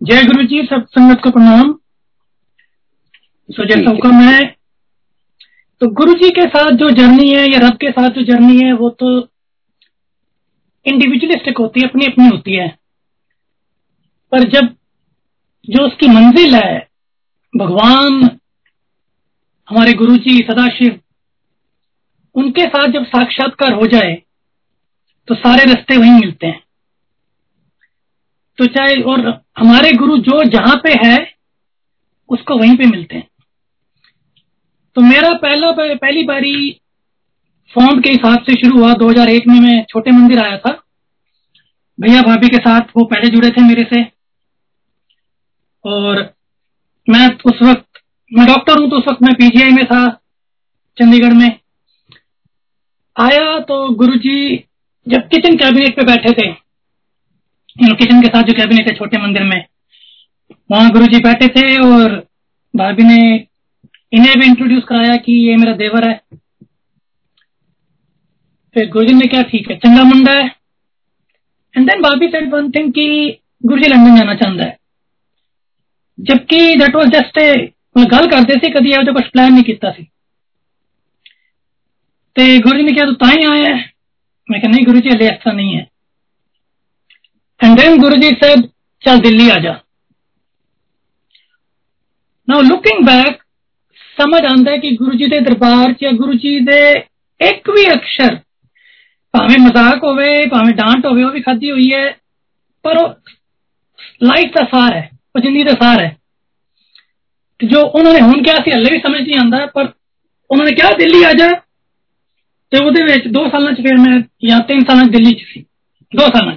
जय गुरु जी सब संगत को प्रणाम। सो जैसा हुक्म है तो गुरु जी के साथ जो जर्नी है या रब के साथ जो जर्नी है वो तो इंडिविजुअलिस्टिक होती है अपनी अपनी होती है। पर जब जो उसकी मंजिल है भगवान हमारे गुरु जी सदाशिव उनके साथ जब साक्षात्कार हो जाए तो सारे रास्ते वहीं मिलते हैं। तो चाहे और हमारे गुरु जो जहाँ पे है, उसको वहीं पे मिलते हैं। तो मेरा पहला पहली बारी फॉर्म के हिसाब से शुरू हुआ 2001 में मैं छोटे मंदिर आया था। भैया भाभी के साथ वो पहले जुड़े थे मेरे से। और मैं उस वक्त, मैं डॉक्टर हूँ तो उस वक्त मैं पीजीआई में था, चंडीगढ़ में। आया तो गुरुजी जब किचन कैबिनेट पे बैठे थे किचन के साथ जो कैबिनेट है छोटे मंदिर में। वहाँ गुरु जी बैठे थे और भाभी ने इन्हें भी इंट्रोड्यूस कराया कि ये मेरा देवर है। फिर गुरु जी ने क्या ठीक है, चंगा मुंडा है। एंड देन भाभी सेड वन थिंग कि गुरु जी लंदन जाना चाहता है। जबकि दैट वाज जस्ट ए गल करते थे, कभी ਇਹੋ कुछ प्लान नहीं किया गुरु जी ने कहा, तू ताई आया है? मैं कहा, नहीं गुरु जी हले ऐसा नहीं है। एंड देन गुरु जी से चल दिल्ली आ जा नाउ लुकिंग बैक समझ आता है कि गुरु जी के दरबार या गुरु जी दे एक भी अक्षर भावे मज़ाक हो भावे डांट हो भी खाधी हुई है पर लाइफ का सार है ज़िंदगी का सार है जो उन्होंने हूँ क्या सी हले भी समझ नहीं आता पर उन्होंने क्या दिल्ली आ जा तो दो साल फिर मैं या तीन साल दिल्ली दो साल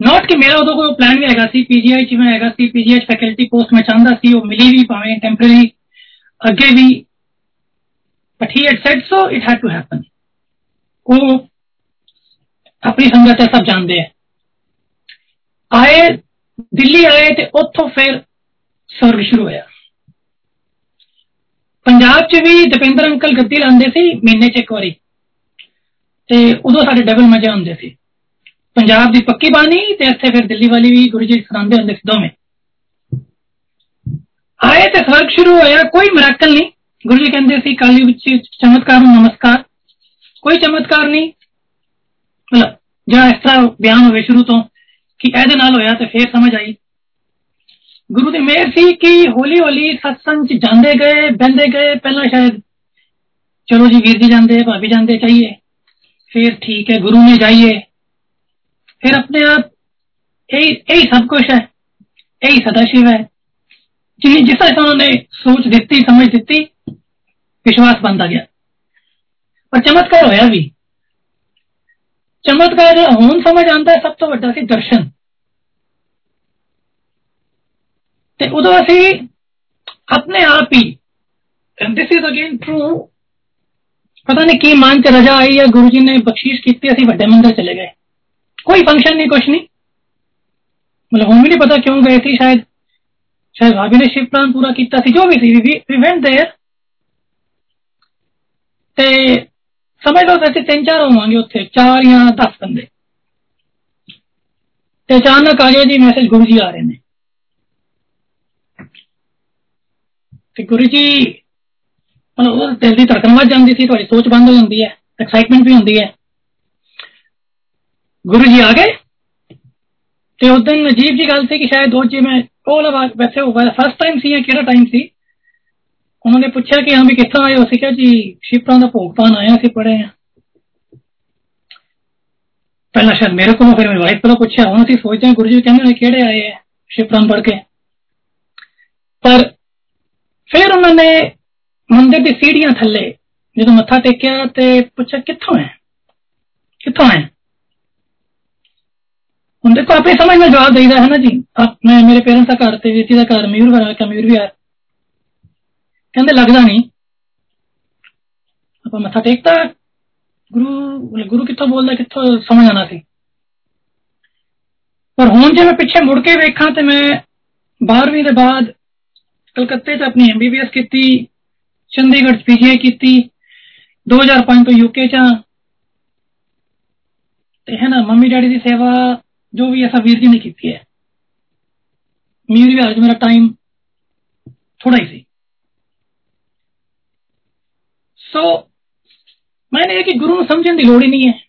ਨਾਟ ਕਿ ਮੇਰਾ ਉਦੋਂ ਕੋਈ ਪਲਾਨ ਵੀ ਹੈਗਾ ਸੀ ਪੀਜੀਆਈ ਚ ਮੈਂ ਹੈਗਾ ਸੀ ਪੀਜੀਆਈ ਚ ਫੈਕਲਟੀ ਪੋਸਟ ਮੈਂ ਚਾਹੁੰਦਾ ਸੀ ਉਹ ਮਿਲੀ ਵੀ ਭਾਵੇਂ ਟੈਂਪਰੇਰੀ ਅੱਗੇ ਵੀ but he had said so it had to happen ਉਹ ਆਪਣੀ ਸੰਗਤ ਹੈ ਸਭ ਜਾਣਦੇ ਆ ਆਏ ਦਿੱਲੀ ਆਏ ਤੇ ਉੱਥੋਂ ਫਿਰ ਸਰਗ ਸ਼ੁਰੂ ਹੋਇਆ ਪੰਜਾਬ 'ਚ ਵੀ ਦਪਿੰਦਰ ਅੰਕਲ ਗੱਦੀ ਲਾਉਂਦੇ ਸੀ ਮਹੀਨੇ 'ਚ ਇੱਕ ਵਾਰੀ ਤੇ ਉਦੋਂ ਸਾਡੇ ਡਬਲ ਮਜ਼ੇ ਹੁੰਦੇ ਸੀ पंजाब की पक्की बानी, ते इतने फिर दिल्ली वाली भी गुरु जी सिखाते होंगे दोवें आए तो फ़र्क शुरू होया, कोई मराकल नहीं। गुरु जी कहते सी, काली विच चमत्कार नमस्कार। कोई चमत्कार नहीं। मतलब जहाँ इस तरह बयान हो शुरू तो कि ए होया तो फिर समझ आई। गुरु की मेहर सी कि हौली हौली सत्संग च जाते गए बहते गए, पहला शायद चलो जी, वीर जी जाते भाभी जाते जाइए फिर ठीक है, गुरु ने जाइए फिर अपने आप यही यही सब कुछ है यही सदाशिव है जिन्हें जिस तरह उन्होंने सोच दी समझ दी विश्वास बनता गया पर चमत्कार होया भी चमत्कार हूं समझ आता है सब तो व्डा सी दर्शन ਤੇ ਉਦੋਂ ਅਸੀਂ ਆਪਣੇ ਆਪ ਹੀ ਦਿਸ ਇਜ਼ ਅਗੇਨ ਟਰੂ ਪਤਾ ਨਹੀਂ ਕੀ ਮਨ ਚ ਰਜਾ ਆਈ ਹੈ ਗੁਰੂ ਜੀ ਨੇ ਬਖਸ਼ਿਸ਼ ਕੀਤੀ ਅਸੀਂ ਵੱਡੇ ਮੰਦਰ ਚਲੇ ਗਏ ਕੋਈ ਫੰਕਸ਼ਨ ਨਹੀਂ ਕੁਛ ਨਹੀਂ मतलब हमें नहीं पता क्यों गए थे शायद शायद भाभी ने शिव प्लान पूरा किया सी जो भी सी वी वेंट देयर ਤੇ ਸਮਝ ਲਓ ਅਸੀਂ ਤਿੰਨ ਚਾਰ ਹੋਵਾਂਗੇ ਉੱਥੇ ਚਾਰ ਜਾਂ 10 ਬੰਦੇ ਤੇ ਅਚਾਨਕ ਆ ਗਿਆ ਜੀ ਮੈਸੇਜ ਗੁਰੂ ਜੀ ਆ ਰਹੇ ਨੇ ਤੇ ਗੁਰੂ ਜੀ ਮਤਲਬ ਉਹ ਦਿਲ ਦੀ ਧੜਕਣ ਵੱਧ ਜਾਂਦੀ ਸੀ ਤੁਹਾਡੀ ਸੋਚ ਬੰਦ ਹੋ ਜਾਂਦੀ ਹੈ ਐਕਸਾਈਟਮੈਂਟ ਵੀ ਹੁੰਦੀ ਹੈ ਗੁਰੂ ਜੀ ਆ ਗਏ ਤੇ ਉਸ ਦਿਨ ਅਜੀਬ ਜੀ ਗੱਲ ਸੀ ਕਿ ਸ਼ਾਇਦ ਉਹ ਜੀ ਮੈਂ ਉਹ ਲਵਾ ਵੈਸੇ ਉਹ ਫਸਟ ਟਾਈਮ ਸੀ ਜਾਂ ਕਿਹੜਾ ਟਾਈਮ ਸੀ ਉਹਨਾਂ ਨੇ ਪੁੱਛਿਆ ਕਿ ਹਾਂ ਵੀ ਕਿੱਥੋਂ ਆਏ ਹੋ ਸੀ ਕਿਹਾ ਜੀ ਸ਼ਿਪਾਂ ਦਾ ਭੋਗ ਪਾਣ ਆਇਆ ਸੀ ਪੜੇ ਆ ਪਹਿਲਾਂ ਸ਼ਾਇਦ ਮੇਰੇ ਕੋਲੋਂ ਫਿਰ ਮੇਰੀ ਵਾਈਫ ਕੋਲੋਂ ਪੁੱਛਿਆ ਹੁਣ ਅਸੀਂ ਸੋਚਦੇ ਹਾਂ ਗੁਰੂ ਜੀ ਕਹਿੰਦੇ ਨੇ ਕਿਹੜੇ ਆਏ ਆ ਸ਼ਿਪਾਂ ਪੜ ਕੇ ਪਰ ਫਿਰ ਉਹਨਾਂ ਨੇ ਮੰਦਿਰ ਦੀ ਸੀੜੀਆਂ ਥੱਲੇ ਜਦੋਂ ਮੱਥਾ ਟੇਕਿਆ ਤੇ ਪੁੱਛਿਆ ਕਿੱਥੋਂ ਹੈ ਕਿੱਥੋਂ ਹੈ ਹੁਣ ਦੇਖੋ ਆਪਣੀ ਸਮਝ ਨਾਲ ਜਵਾਬ ਦੇਈਦਾ ਹੈ ਨਾ ਜੀ ਮੈਂ ਮੇਰੇ ਪੇਰੈਂਟਸ ਦਾ ਘਰ ਤੇ ਵੀਤੀ ਦਾ ਘਰ ਮਯੂਰ ਵਰਾ ਕਾ ਮਯੂਰ ਵੀ ਆ ਕਹਿੰਦੇ ਲੱਗਦਾ ਨਹੀਂ ਆਪਾਂ ਮੱਥਾ ਟੇਕਤਾ ਗੁਰੂ ਗੁਰੂ ਕਿੱਥੋਂ ਬੋਲਦਾ ਕਿੱਥੋਂ ਸਮਝ ਆਣਾ ਸੀ ਪਰ ਹੁਣ ਜੇ ਮੈਂ ਪਿੱਛੇ ਮੁੜ ਕੇ ਵੇਖਾਂ ਤੇ ਮੈਂ 12ਵੀਂ ਦੇ ਬਾਅਦ ਕਲਕੱਤੇ 'ਚ ਆਪਣੀ ਐਮਬੀਬੀਐਸ ਕੀਤੀ ਚੰਡੀਗੜ੍ਹ 'ਚ ਪੀਜੀਆਈ ਕੀਤੀ 2005 ਤੋਂ ਯੂਕੇ 'ਚ ਤੇ ਹੈ ਨਾ ਮੰਮੀ ਡੈਡੀ ਦੀ ਸੇਵਾ ਜੋ ਵੀ ਅਸਾਂ ਵੀਰ ਜੀ ਨੇ ਕੀਤੀ ਹੈ ਮੇਰੀ ਵਿਆਹ 'ਚ ਮੇਰਾ ਟਾਈਮ ਥੋੜਾ ਹੀ ਸੀ ਸੋ ਮੈਨੇ ਇਹ ਕਿ ਗੁਰੂ ਨੂੰ ਸਮਝਣ ਦੀ ਲੋੜ ਹੀ ਨਹੀਂ ਹੈ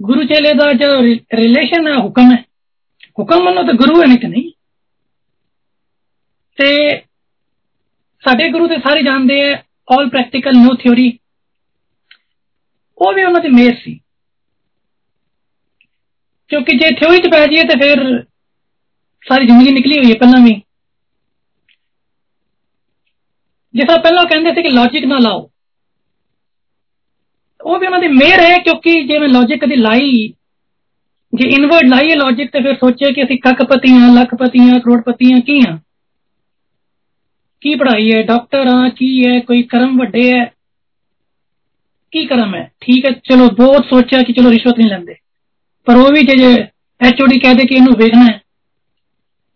ਗੁਰੂ ਚੇਲੇ ਦਾ ਜੋ ਰਿਲੇਸ਼ਨ ਹੈ ਹੁਕਮ ਹੈ ਹੁਕਮ ਮੰਨੋ ਤਾਂ ਗੁਰੂ ਹੈ ਨਹੀਂ ਤੇ ਨਹੀਂ ਤੇ ਸਾਡੇ ਗੁਰੂ ਤੇ ਸਾਰੇ ਜਾਣਦੇ ਆ 올 ਪ੍ਰੈਕਟੀਕਲ ਨੋ ਥਿਉਰੀ ਉਹ ਵੀ ਉਹਨਾਂ ਦੀ ਮੇਰ ਸੀ ਕਿਉਂਕਿ ਜੇ ਥਿਉਰੀ ਚ ਪੈ ਜਾਈਏ ਤੇ ਫਿਰ ਸਾਰੀ ਜ਼ਿੰਦਗੀ ਨਿਕਲੀ ਹੋਈ ਹੈ ਪਹਿਲਾਂ ਵੀ ਜਿਸ ਪਹਿਲਾਂ ਕਹਿੰਦੇ ਸੀ ਕਿ ਲੌਜੀਕ ਨਾ ਲਾਓ ਉਹ ਵੀ ਉਹਨਾਂ ਦੀ ਮੇਰ ਹੈ ਕਿਉਂਕਿ ਜੇ ਮੈਂ ਲੌਜੀਕ ਕਦੀ ਲਾਈ ਜੇ ਇਨਵਰਡ ਲਾਈਏ ਲੌਜੀਕ ਤੇ ਫਿਰ ਸੋਚੇ ਕਿ ਅਸੀਂ ਕੱਕਪਤੀ ਹਾਂ ਲੱਖਪਤੀ ਹਾਂ ਕਰੋੜਪਤੀ ਹਾਂ ਕੀ ਹਾਂ ਕੀ ਪੜ੍ਹਾਈ ਹੈ ਡਾਕਟਰ ਹਾਂ ਕੀ ਹੈ ਕੋਈ ਕਰਮ ਵੱਡੇ ਹੈ ਕੀ ਕਰਮ ਹੈ ਠੀਕ ਹੈ ਚਲੋ ਬਹੁਤ ਸੋਚਿਆ ਕਿ ਚਲੋ ਰਿਸ਼ਵਤ ਨਹੀਂ ਲੈਂਦੇ ਪਰ ਉਹ ਵੀ ਜੇ ਐਚਓਡੀ ਕਹਦੇ ਕਿ ਇਹਨੂੰ ਵੇਖਣਾ ਹੈ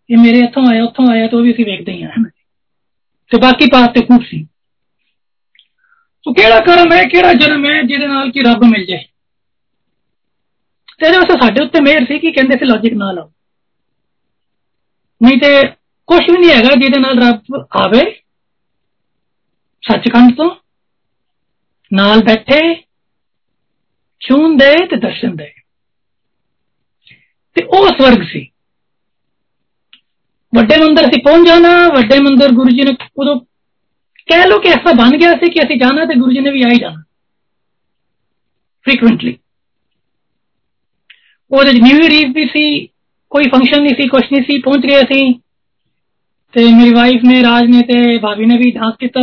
ਇਹ ਮੇਰੇ ਇੱਥੋਂ ਆਇਆ ਉੱਥੋਂ ਆਇਆ ਤਾਂ ਉਹ ਵੀ ਅਸੀਂ ਵੇਖਦੇ ਹੀ ਹਾਂ ਤੇ ਬਾਕੀ ਪਾਸ ਤੇ ਕੂਫ ਸੀ ਸੋ ਕਿਹੜਾ ਕਰਮ ਹੈ ਕਿਹੜਾ ਜਨਮ ਹੈ ਜਿਹਦੇ ਨਾਲ ਕਿ ਰੱਬ ਮਿਲ ਜਾਏ ਤੇ ਇਹਦੇ ਵਾਸਤੇ ਸਾਡੇ ਉੱਤੇ ਮਿਹਰ ਸੀ ਕਿ ਕਹਿੰਦੇ ਸੀ ਲੌਜੀਕ ਨਾ ਲਾਓ ਨਹੀਂ ਤੇ ਕੁਝ ਵੀ ਨਹੀਂ ਹੈਗਾ ਜਿਹਦੇ ਨਾਲ ਰੱਬ ਆਵੇ ਸੱਚਖੰਡ ਤੋਂ ਨਾਲ ਬੈਠੇ ਛੂਨ ਦੇ ਤੇ ਦਰਸ਼ਨ ਦੇ ਤੇ ਉਹ ਸਵਰਗ ਸੀ ਵੱਡੇ ਮੰਦਰ ਅਸੀਂ ਪਹੁੰਚ ਜਾਣਾ ਵੱਡੇ ਮੰਦਰ ਗੁਰੂ ਜੀ ਨੇ ਉਦੋਂ ਕਹਿ ਲੋ ਕਿ ਐਸਾ ਬਣ ਗਿਆ ਸੀ ਕਿ ਅਸੀਂ ਜਾਣਾ ਤੇ ਗੁਰੂ ਜੀ ਨੇ ਵੀ ਆਈ ਜਾਣਾ ਫ੍ਰੀਕੁਐਂਟਲੀ ਉਹਦੇ ਨਿਊ ਈਅਰ ਈਵ ਵੀ ਸੀ ਕੋਈ ਫੰਕਸ਼ਨ ਨਹੀਂ ਸੀ ਕੁਝ ਨਹੀਂ ਸੀ ਪਹੁੰਚ ਗਏ ਅਸੀਂ ਤੇ ਮੇਰੀ ਵਾਈਫ ਨੇ ਰਾਜ ਨੇ ਤੇ ਭਾਬੀ ਨੇ ਵੀ ਡਾਂਸ ਕੀਤਾ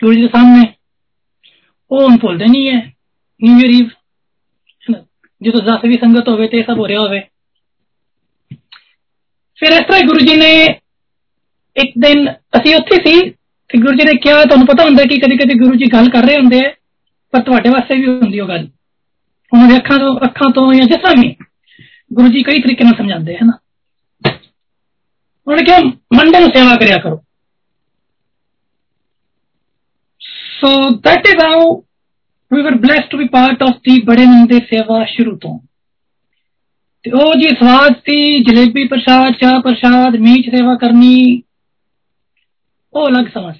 ਗੁਰੂ ਜੀ ਦੇ ਸਾਹਮਣੇ ਉਹ ਹੁਣ ਭੁੱਲਦੇ ਨਹੀਂ ਹੈ ਨਿਊ ਈਅਰ ਈਵ ਜਦੋਂ ਦਸ ਵੀ ਸੰਗਤ ਹੋਵੇ ਤੇ ਸਭ ਹੋ ਰਿਹਾ ਹੋਵੇ ਫਿਰ ਇਸ ਤਰ੍ਹਾਂ ਗੁਰੂ ਜੀ ਨੇ ਇੱਕ ਦਿਨ ਅਸੀਂ ਉੱਥੇ ਸੀ ਤੇ ਗੁਰੂ ਜੀ ਨੇ ਕਿਹਾ ਤੁਹਾਨੂੰ ਪਤਾ ਹੁੰਦਾ ਕਿ ਕਦੀ ਕਦੀ ਗੁਰੂ ਜੀ ਗੱਲ ਕਰ ਰਹੇ ਹੁੰਦੇ ਆ ਪਰ ਤੁਹਾਡੇ ਵਾਸਤੇ ਵੀ ਹੁੰਦੀ ਉਹ ਗੱਲ ਉਹਨਾਂ ਦੇ ਅੱਖਾਂ ਤੋਂ ਅੱਖਾਂ ਤੋਂ ਜਾਂ ਜਿਸ ਤਰ੍ਹਾਂ ਵੀ ਗੁਰੂ ਜੀ ਕਈ ਤਰੀਕੇ ਨਾਲ ਸਮਝਾਉਂਦੇ ਹਨ ਉਹਨਾਂ ਨੇ ਕਿਹਾ ਮੰਡੇ ਨੂੰ ਸੇਵਾ ਕਰਿਆ ਕਰੋ so that is how we were blessed to be part of the ਬੜੇ ਮੰਦੇ ਸੇਵਾ ਸ਼ੁਰੂ तो जी स्वास्थी जलेबी प्रसाद, चाह प्रसाद मीच सेवा करनी, वो अलग समझ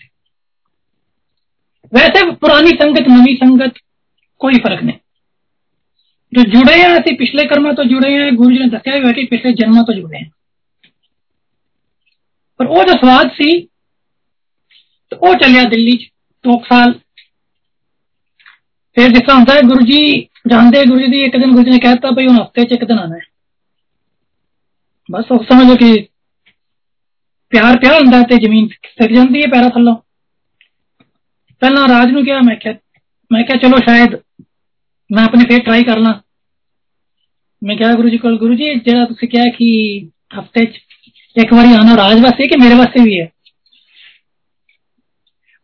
वैसे पुरानी संगत, नवी संगत, कोई फ़र्क नहीं। जो जुड़े हैं, ऐसे पिछले कर्म तो जुड़े हैं, गुरु जी ने दसिया बैठे पिछले जन्म तो जुड़े हैं। पर वो जो स्वाद सी तो वो चलिया दिल्ली दो साल। फिर जिस तरह होता है, गुरु जी, जानते गुरु जी एक दिन गुरु जी ने कहता भाई हूँ हफ़्ते च एक दिन आना है। ਬਸ ਉਹ ਸਮਝੋ ਕਿ ਪਿਆਰ ਪਿਆ ਹੁੰਦਾ ਤੇ ਜ਼ਮੀਨ ਸਿਰ ਜਾਂਦੀ ਹੈ ਪੈਰਾਂ ਥੱਲੋਂ ਪਹਿਲਾਂ ਰਾਜ ਨੂੰ ਕਿਹਾ ਮੈਂ ਕਿਹਾ ਮੈਂ ਕਿਹਾ ਚਲੋ ਸ਼ਾਇਦ ਮੈਂ ਆਪਣੇ ਫੇਰ ਟਰਾਈ ਕਰ ਲਾਂ ਮੈਂ ਕਿਹਾ ਗੁਰੂ ਜੀ ਕੋਲ ਗੁਰੂ ਜੀ ਜਿਹੜਾ ਤੁਸੀਂ ਕਿਹਾ ਕਿ ਹਫਤੇ 'ਚ ਇੱਕ ਵਾਰੀ ਆਣਾ ਰਾਜ ਵਾਸਤੇ ਕਿ ਮੇਰੇ ਵਾਸਤੇ ਵੀ ਹੈ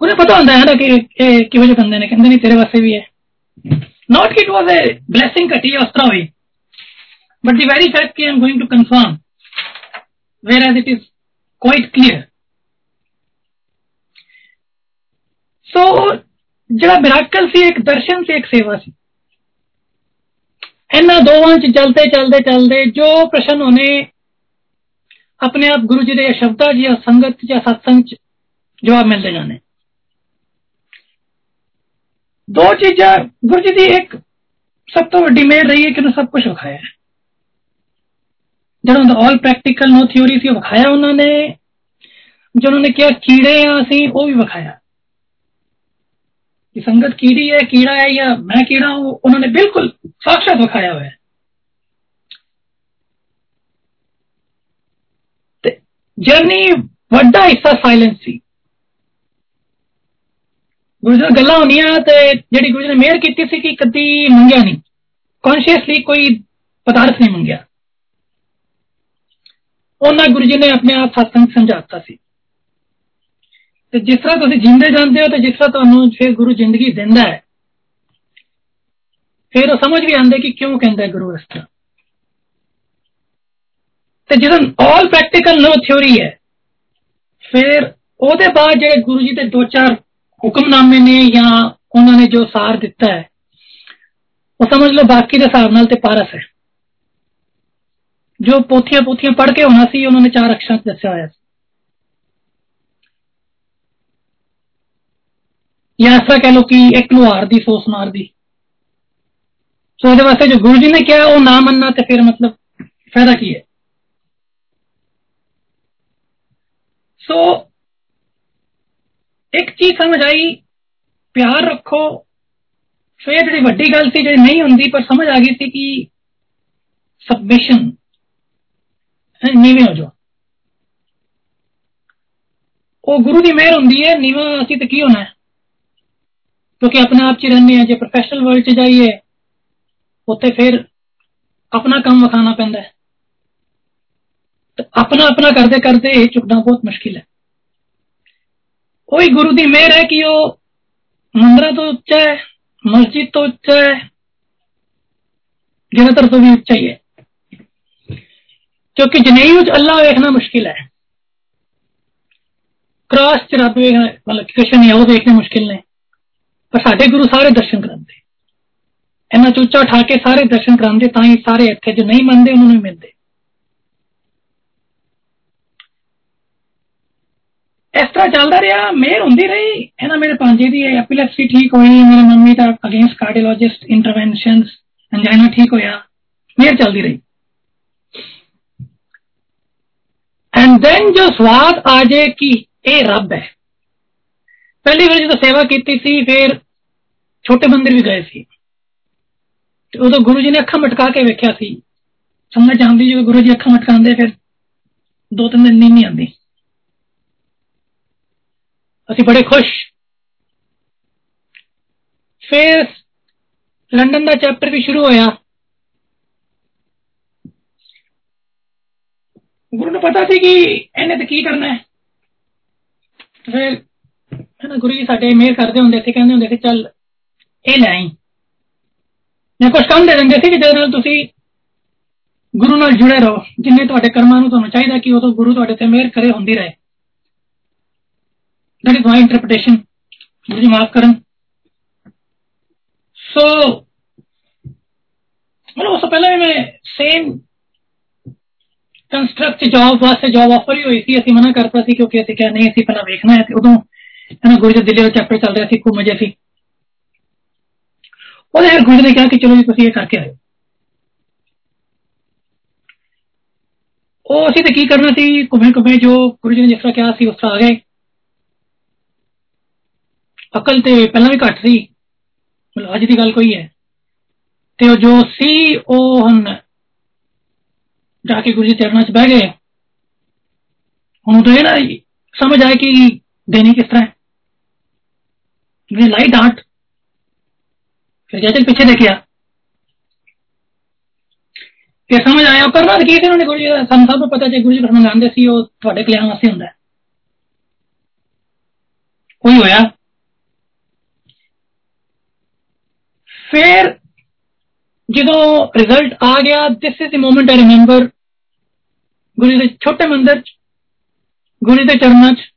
ਉਹਨੇ ਪਤਾ ਹੁੰਦਾ ਹੈ ਨਾ ਕਿ ਇਹ ਕਿਵੇਂ ਜਿਹੇ ਬੰਦੇ ਨੇ ਕਹਿੰਦੇ ਨਹੀਂ ਤੇਰੇ ਵਾਸਤੇ ਵੀ ਹੈ not ਕਿ it was a blessing ਘਟੀ ਉਸ ਤਰ੍ਹਾਂ ਹੋਈ but the very fact ਕਿ I'm going to confirm whereas it is quite clear. So, जरा मिराकल सी एक दर्शन से एक सेवा सी। है दो चलते चलते चलते जो प्रश्न उन्हें अपने आप गुरु जी या शब्दा या संगत या सत्संग जवाब मिलते जाने। दो चीजा गुरु जी की एक सब तो वीडी मेहर रही है कि उन्हें सब कुछ विखाया है ਜਿਹੜਾ ਉਹਦਾ ਆਲ ਪ੍ਰੈਕਟੀਕਲ ਨੋ ਥਿਉਰੀ ਸੀ ਉਹ ਵਿਖਾਇਆ ਉਹਨਾਂ ਨੇ ਜੋ ਉਹਨਾਂ ਨੇ ਕਿਹਾ ਕੀੜੇ ਆ ਅਸੀਂ ਉਹ ਵੀ ਵਿਖਾਇਆ ਕਿ ਸੰਗਤ ਕੀੜੀ ਹੈ ਕੀੜਾ ਹੈ ਜਾਂ ਮੈਂ ਕੀੜਾ ਹੂੰ ਉਹਨਾਂ ਨੇ ਬਿਲਕੁਲ ਸਾਖਸ਼ਾਤ ਵਿਖਾਇਆ ਹੋਇਆ ਤੇ ਜਰਨੀ ਵੱਡਾ ਹਿੱਸਾ ਸਾਇਲੈਂਸ ਸੀ ਗੁਰੂ ਜੀ ਗੱਲਾਂ ਹੋਣੀਆਂ ਤੇ ਜਿਹੜੀ ਗੁਰੂ ਜੀ ਨੇ ਮਿਹਰ ਕੀਤੀ ਸੀ ਕਿ ਕਦੀ ਮੰਗਿਆ ਉਹਨਾਂ ਗੁਰੂ ਜੀ ਨੇ ਆਪਣੇ ਆਪ ਸਤਸੰਗ ਸਮਝਾਤਾ ਸੀ ਤੇ ਜਿਸ ਤਰ੍ਹਾਂ ਤੁਸੀਂ ਜਿੰਦੇ ਜਾਂਦੇ ਹੋ ਤੇ ਜਿਸ ਤਰ੍ਹਾਂ ਤੁਹਾਨੂੰ ਫਿਰ ਗੁਰੂ ਜ਼ਿੰਦਗੀ ਦਿੰਦਾ ਹੈ ਫਿਰ ਉਹ ਸਮਝ ਵੀ ਆਉਂਦੇ ਕਿ ਕਿਉਂ ਕਹਿੰਦਾ ਗੁਰੂ ਇਸ ਤਰ੍ਹਾਂ ਤੇ ਜਦੋਂ ਆਲ ਪ੍ਰੈਕਟੀਕਲ ਨੋ ਥਿਉਰੀ ਹੈ ਫਿਰ ਉਹਦੇ ਬਾਅਦ ਜਿਹੜੇ ਗੁਰੂ ਜੀ ਦੇ ਦੋ ਚਾਰ ਹੁਕਮਨਾਮੇ ਨੇ ਜਾਂ ਉਹਨਾਂ ਨੇ ਜੋ ਸਾਰ ਦਿੱਤਾ ਹੈ ਉਹ ਸਮਝ ਲਓ ਬਾਕੀ ਦੇ ਹਿਸਾਬ ਨਾਲ ਤੇ ਪਾਰਸ ਹੈ ਜੋ ਪੋਥੀਆਂ ਪੋਥੀਆਂ ਪੜ੍ਹ ਕੇ ਹੋਣਾ ਸੀ ਉਹਨਾਂ ਨੇ ਚਾਰ ਅਕਸ਼ਰਾਂ 'ਚ ਦੱਸਿਆ ਹੋਇਆ ਸੀ ਜਾਂ ਐਸਾ ਕਹਿ ਲੋ ਕਿ ਇੱਕ ਲੁਹਾਰ ਦੀ ਸੌ ਸੁਨਾਰ ਦੀ ਸੋ ਇਹਦੇ ਵਾਸਤੇ ਜੋ ਗੁਰੂ ਜੀ ਨੇ ਕਿਹਾ ਉਹ ਨਾ ਮੰਨਣਾ ਤੇ ਫਿਰ ਮਤਲਬ ਫਾਇਦਾ ਕੀ ਹੈ ਸੋ ਇੱਕ ਚੀਜ਼ ਸਮਝ ਆਈ ਪਿਆਰ ਰੱਖੋ ਸੋ ਇਹ ਜਿਹੜੀ ਵੱਡੀ ਗੱਲ ਸੀ ਜਿਹੜੀ ਨਹੀਂ ਹੁੰਦੀ ਪਰ ਸਮਝ ਆ ਗਈ ਸੀ ਕਿ ਸਬਮਿਸ਼ਨ ਨੀਵੇਂ ਹੋ ਜਾਓ ਉਹ ਗੁਰੂ ਦੀ ਮਿਹਰ ਹੁੰਦੀ ਹੈ ਨੀਵਾਂ ਅਸੀਂ ਤੇ ਕੀ ਹੋਣਾ ਹੈ ਕਿਉਂਕਿ ਆਪਣੇ ਆਪ 'ਚ ਰਹਿੰਦੇ ਆ ਜੇ ਪ੍ਰੋਫੈਸ਼ਨਲ ਵਰਲਡ 'ਚ ਜਾਈਏ ਉੱਥੇ ਫਿਰ ਆਪਣਾ ਕੰਮ ਵਖਾਣਾ ਪੈਂਦਾ ਹੈ ਤੇ ਆਪਣਾ ਆਪਣਾ ਕਰਦੇ ਕਰਦੇ ਇਹ ਚੁੱਕਣਾ ਬਹੁਤ ਮੁਸ਼ਕਿਲ ਹੈ ਉਹੀ ਗੁਰੂ ਦੀ ਮਿਹਰ ਹੈ ਕਿ ਉਹ ਮੰਦਰਾਂ ਤੋਂ ਉੱਚਾ ਹੈ ਮਸਜਿਦ ਤੋਂ ਉੱਚਾ ਹੈ ਜਨਤਰ ਤੋਂ ਵੀ ਉੱਚਾ ਹੀ ਹੈ ਕਿਉਂਕਿ ਜਨੇਊ ਵਿੱਚ ਅੱਲਾ ਵੇਖਣਾ ਮੁਸ਼ਕਿਲ ਹੈ ਕ੍ਰਾਸ ਚ ਰੱਬ ਵੇਖਣਾ ਮਤਲਬ ਕ੍ਰਿਸ਼ਨ ਇਹ ਉਹ ਦੇਖਣੇ ਮੁਸ਼ਕਿਲ ਨੇ ਪਰ ਸਾਡੇ ਗੁਰੂ ਸਾਰੇ ਦਰਸ਼ਨ ਕਰਾਉਂਦੇ ਇਹਨਾਂ ਚੂਚਾ ਉਠਾ ਕੇ ਸਾਰੇ ਦਰਸ਼ਨ ਕਰਾਉਂਦੇ ਤਾਂ ਹੀ ਸਾਰੇ ਇੱਥੇ ਜੋ ਨਹੀਂ ਮੰਨਦੇ ਉਹਨਾਂ ਨੂੰ ਮਿਲਦੇ ਇਸ ਤਰ੍ਹਾਂ ਚੱਲਦਾ ਰਿਹਾ ਮੇਰ ਹੁੰਦੀ ਰਹੀ ਇਹਨਾਂ ਮੇਰੇ ਪਾਂਜੇ ਦੀ ਐਪੀਲੈਪਸੀ ਠੀਕ ਹੋਈ ਮੇਰੇ ਮੰਮੀ ਦਾ ਅਗੇਂਸਟ ਕਾਰਡੀਓਲੋਜਿਸਟ ਇੰਟਰਵੈਂਸ਼ਨਸ ਅੰਜਾਈਨਾ ਠੀਕ ਹੋਇਆ ਮੇਰ ਚੱਲਦੀ ਰਹੀ ਐਂਡ ਦੈਨ ਜੋ ਸਵਾਦ ਆ ਜੇ ਕਿ ਇਹ ਰੱਬ ਹੈ ਪਹਿਲੀ ਵਾਰ ਜਦੋਂ ਸੇਵਾ ਕੀਤੀ ਸੀ ਫਿਰ ਛੋਟੇ ਮੰਦਿਰ ਵੀ ਗਏ ਸੀ ਤੇ ਉਦੋਂ ਗੁਰੂ ਜੀ ਨੇ ਅੱਖਾਂ ਮਟਕਾ ਕੇ ਵੇਖਿਆ ਸੀ ਸਮਝ ਜਾਂਦੀ ਜਦੋਂ ਗੁਰੂ ਜੀ ਅੱਖਾਂ ਮਟਕਾਉਂਦੇ ਫਿਰ ਦੋ ਤਿੰਨ ਦਿਨ ਨਹੀਂ ਆਉਂਦੀ ਅਸੀਂ ਬੜੇ ਖੁਸ਼ ਫਿਰ ਲੰਡਨ ਦਾ ਚੈਪਟਰ ਵੀ ਸ਼ੁਰੂ ਹੋਇਆ ਗੁਰੂ ਨੂੰ ਪਤਾ ਸੀ ਕਿ ਇਹਨੇ ਤੇ ਕੀ ਕਰਨਾ ਹੈ ਫਿਰ ਹਨਾ ਗੁਰੂ ਜੀ ਸਾਡੇ ਮੇਰ ਕਰਦੇ ਹੁੰਦੇ ਸੀ ਕਹਿੰਦੇ ਹੁੰਦੇ ਸੀ ਚੱਲ ਇਹ ਲੈ ਆਈ ਜਾਂ ਕੁਝ ਕੰਮ ਦੇ ਦਿੰਦੇ ਸੀ ਕਿ ਜਿਹਦੇ ਨਾਲ ਤੁਸੀਂ ਗੁਰੂ ਨਾਲ ਜੁੜੇ ਰਹੋ ਜਿੰਨੇ ਤੁਹਾਡੇ ਕਰਮਾਂ ਨੂੰ ਤੁਹਾਨੂੰ ਚਾਹੀਦਾ ਕਿ ਉਹ ਤੋਂ ਗੁਰੂ ਤੁਹਾਡੇ ਤੇ ਮਿਹਰ ਕਰੇ ਹੁੰਦੀ ਰਹੇ that is my interpretation ਗੁਰੂ ਜੀ ਮਾਫ ਕਰਨ ਸੋ ਮਤਲਬ ਉਸ ਤੋਂ ਪਹਿਲਾਂ ਮੈਂ ਸੇਮ ਕੰਸਟਰਕਟ ਜੌਬ ਵਾਸਤੇ ਜੌਬ ਆਫਰ ਹੀ ਹੋਈ ਸੀ ਅਸੀਂ ਮਨਾ ਕਰਤਾ ਸੀ ਕਿਉਂਕਿ ਅਸੀਂ ਕਿਹਾ ਨਹੀਂ ਅਸੀਂ ਪਹਿਲਾਂ ਵੇਖਣਾ ਹੈ ਤੇ ਉਦੋਂ ਇਹਨਾਂ ਗੁਰੂ ਜੀ ਦਿੱਲੀ ਦਾ ਚੈਪਟਰ ਚੱਲ ਰਿਹਾ ਸੀ ਖੂਬ ਮਜ਼ੇ ਸੀ ਉਹਦੇ ਫਿਰ ਗੁਰੂ ਨੇ ਕਿਹਾ ਕਿ ਚਲੋ ਜੀ ਤੁਸੀਂ ਇਹ ਕਰਕੇ ਆਇਓ ਉਹ ਅਸੀਂ ਤੇ ਕੀ ਕਰਨਾ ਸੀ ਘੁੰਮੇ ਘੁੰਮੇ ਜੋ ਗੁਰੂ ਜੀ ਨੇ ਜਿਸ ਤਰ੍ਹਾਂ ਕਿਹਾ ਸੀ ਉਸ ਤਰ੍ਹਾਂ ਆ ਗਏ ਅਕਲ ਤੇ ਪਹਿਲਾਂ ਵੀ ਘੱਟ ਸੀ ਮਤਲਬ ਅੱਜ ਦੀ ਗੱਲ ਕੋਈ ਹੈ ਤੇ ਉਹ ਜੋ ਸੀ ਉਹ ਹੁਣ ਜਾ ਕੇ ਗੁਰੂ ਜੀ ਚਰਨਾਂ 'ਚ ਬਹਿ ਗਏ ਹੁਣ ਤਾਂ ਇਹ ਨਾ ਸਮਝ ਆਇਆ ਕਿ ਦੇਣੀ ਕਿਸ ਤਰ੍ਹਾਂ ਹੈ ਨੇ ਲਾਈ ਡਾਂਟ ਫਿਰ ਜੈਸੇ ਪਿੱਛੇ ਦੇਖਿਆ ਫਿਰ ਸਮਝ ਆਇਆ ਉਹ ਕਰਨਾ ਕੀ ਸੀ ਉਹਨਾਂ ਨੇ ਗੁਰੂ ਜੀ ਦਾ ਸਾਨੂੰ ਸਭ ਨੂੰ ਪਤਾ ਜੇ ਗੁਰੂ ਜੀ ਫਰਮਾਉਂਦੇ ਸੀ ਉਹ ਤੁਹਾਡੇ ਕਲਿਆਣ ਵਾਸਤੇ ਹੁੰਦਾ ਕੋਈ ਹੋਇਆ ਫਿਰ ਜਦੋਂ ਰਿਜ਼ਲਟ ਆ ਗਿਆ this is the moment I remember ਗੁਰੂ ਦੇ ਛੋਟੇ ਮੰਦਰ ਚ ਗੁਰੂ ਦੇ ਚਰਨਾਂ ਚ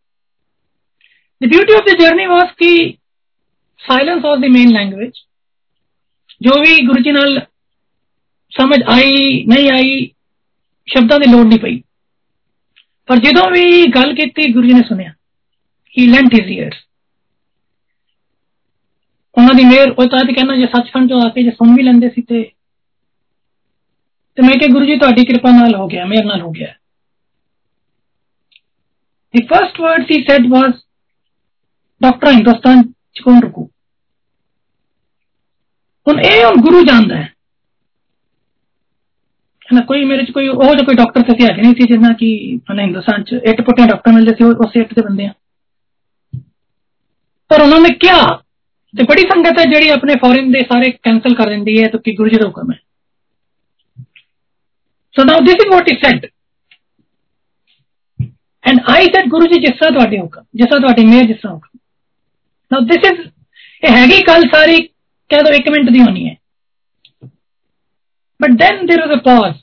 the beauty of the journey was ਕਿ silence was the main language ਜੋ ਵੀ ਗੁਰੂ ਜੀ ਨਾਲ ਸਮਝ ਆਈ ਨਹੀਂ ਆਈ ਸ਼ਬਦਾਂ ਦੀ ਲੋੜ ਨਹੀਂ ਪਈ ਪਰ ਜਦੋਂ ਵੀ ਗੱਲ ਕੀਤੀ ਗੁਰੂ ਜੀ ਨੇ ਸੁਣਿਆ ਹੀ ਲੈਂਟ ਹਿਸ ਈਅਰਸ ਉਹਨਾਂ ਦੀ ਮਿਹਰ ਉਹ ਤਾਂ ਕਹਿੰਦਾ ਜੇ ਸੱਚਖੰਡ ਤੋਂ ਆ ਕੇ ਜੇ ਸੁਣ ਵੀ ਲੈਂਦੇ ਸੀ ਤੇ ਤੇ ਮੈਂ ਕਿ ਗੁਰੂ ਜੀ ਤੁਹਾਡੀ ਕਿਰਪਾ ਨਾਲ ਹੋ ਗਿਆ ਮੇਰੇ ਨਾਲ ਹੋ ਗਿਆ The first words he said was, doctor Hindustan ਚ ਕੌਣ ਰੁਕੂ ਹੁਣ ਇਹ ਹੁਣ ਗੁਰੂ ਜਾਣਦਾ ਹੈ ਨਾ ਕੋਈ ਮੇਰੇ ਚ ਕੋਈ ਉਹ ਜਿਹਾ ਕੋਈ ਡਾਕਟਰ ਤੇ ਹੈ ਨਹੀਂ ਸੀ ਜਿੰਨਾ ਕਿ ਹਨਾ ਹਿੰਦੁਸਤਾਨ ਚ ਇੱਟ ਪੁੱਟੇ ਡਾਕਟਰ ਮਿਲਦੇ ਸੀ ਉਸ ਇੱਟ ਦੇ ਬੰਦੇ ਆ ਪਰ ਉਹਨਾਂ ਨੇ ਕਿਹਾ ਤੇ ਬੜੀ ਸੰਗਤ ਹੈ ਜਿਹੜੀ ਆਪਣੇ ਫੋਰਨ ਦੇ ਸਾਰੇ ਕੈਨਸਲ ਕਰ ਦਿੰਦੀ ਹੈ ਤਾਂ ਕਿ ਗੁਰੂ ਜੀ ਦਾ ਹੁਕਮ ਹੈ so now this is what he said and I said Guru ji ਜਿਸ ਤਰ੍ਹਾਂ ਤੁਹਾਡੇ ਹੁਕਮ ਜਿਸ ਤਰ੍ਹਾਂ ਤੁਹਾਡੀ ਮਿਹਰ ਜਿਸ ਤਰ੍ਹਾਂ ਹੁਕਮ ਨਾਓ ਥਿਸ ਇਜ਼ ਇਹ ਹੈਗੀ ਕੱਲ ਸਾਰੀ ਕਹਿ ਦੋ 1 ਮਿੰਟ ਦੀ ਹੋਣੀ ਹੈ but then there was a pause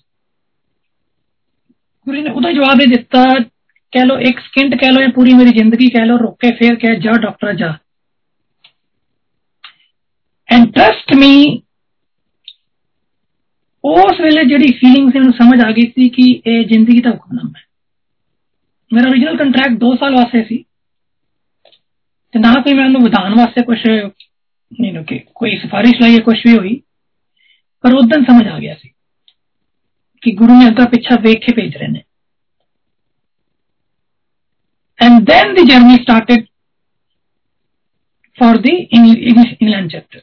ਗੁਰੂ ਨੇ ਉਹਦਾ ਜਵਾਬ ਦੇ ਦਿੱਤਾ ਕਹਿ ਲੋ ਇੱਕ ਸਕਿੰਟ ਕਹਿ ਲੋ ਇਹ ਪੂਰੀ ਮੇਰੀ ਜ਼ਿੰਦਗੀ ਕਹਿ ਲੋ ਰੁੱਕ ਕੇ ਫੇਰ ਕਹਿ ਜਾ ਡਾਕਟਰ ਜਾ And trust me, ਉਸ ਵੇਲੇ ਜਿਹੜੀ ਫੀਲਿੰਗ ਸੀ ਮੈਨੂੰ ਸਮਝ ਆ ਗਈ ਸੀ ਕਿ ਇਹ ਜ਼ਿੰਦਗੀ ਦਾ ਹੁਕਮਨਾਮਾ ਹੈ ਮੇਰਾ origignal ਕੰਟਰੈਕਟ 2 ਸਾਲ ਵਾਸਤੇ ਸੀ ਤੇ ਨਾ ਕੋਈ ਮੈਨੂੰ ਵਿਧਾਨ ਵਾਸਤੇ ਕੁਝ ਨਹੀਂ ਨੋ ਕਿ ਕੋਈ ਸਿਫਾਰਿਸ਼ ਲਈ ਕੁਝ ਵੀ ਹੋਈ ਪਰ ਉਦੋਂ ਸਮਝ ਆ ਗਿਆ ਸੀ ਕਿ ਗੁਰੂ ਨੇ ਅੱਗਾ ਪਿੱਛਾ ਵੇਖ ਕੇ ਭੇਜ ਰਹੇ ਨੇ and then the journey started for the English England chapter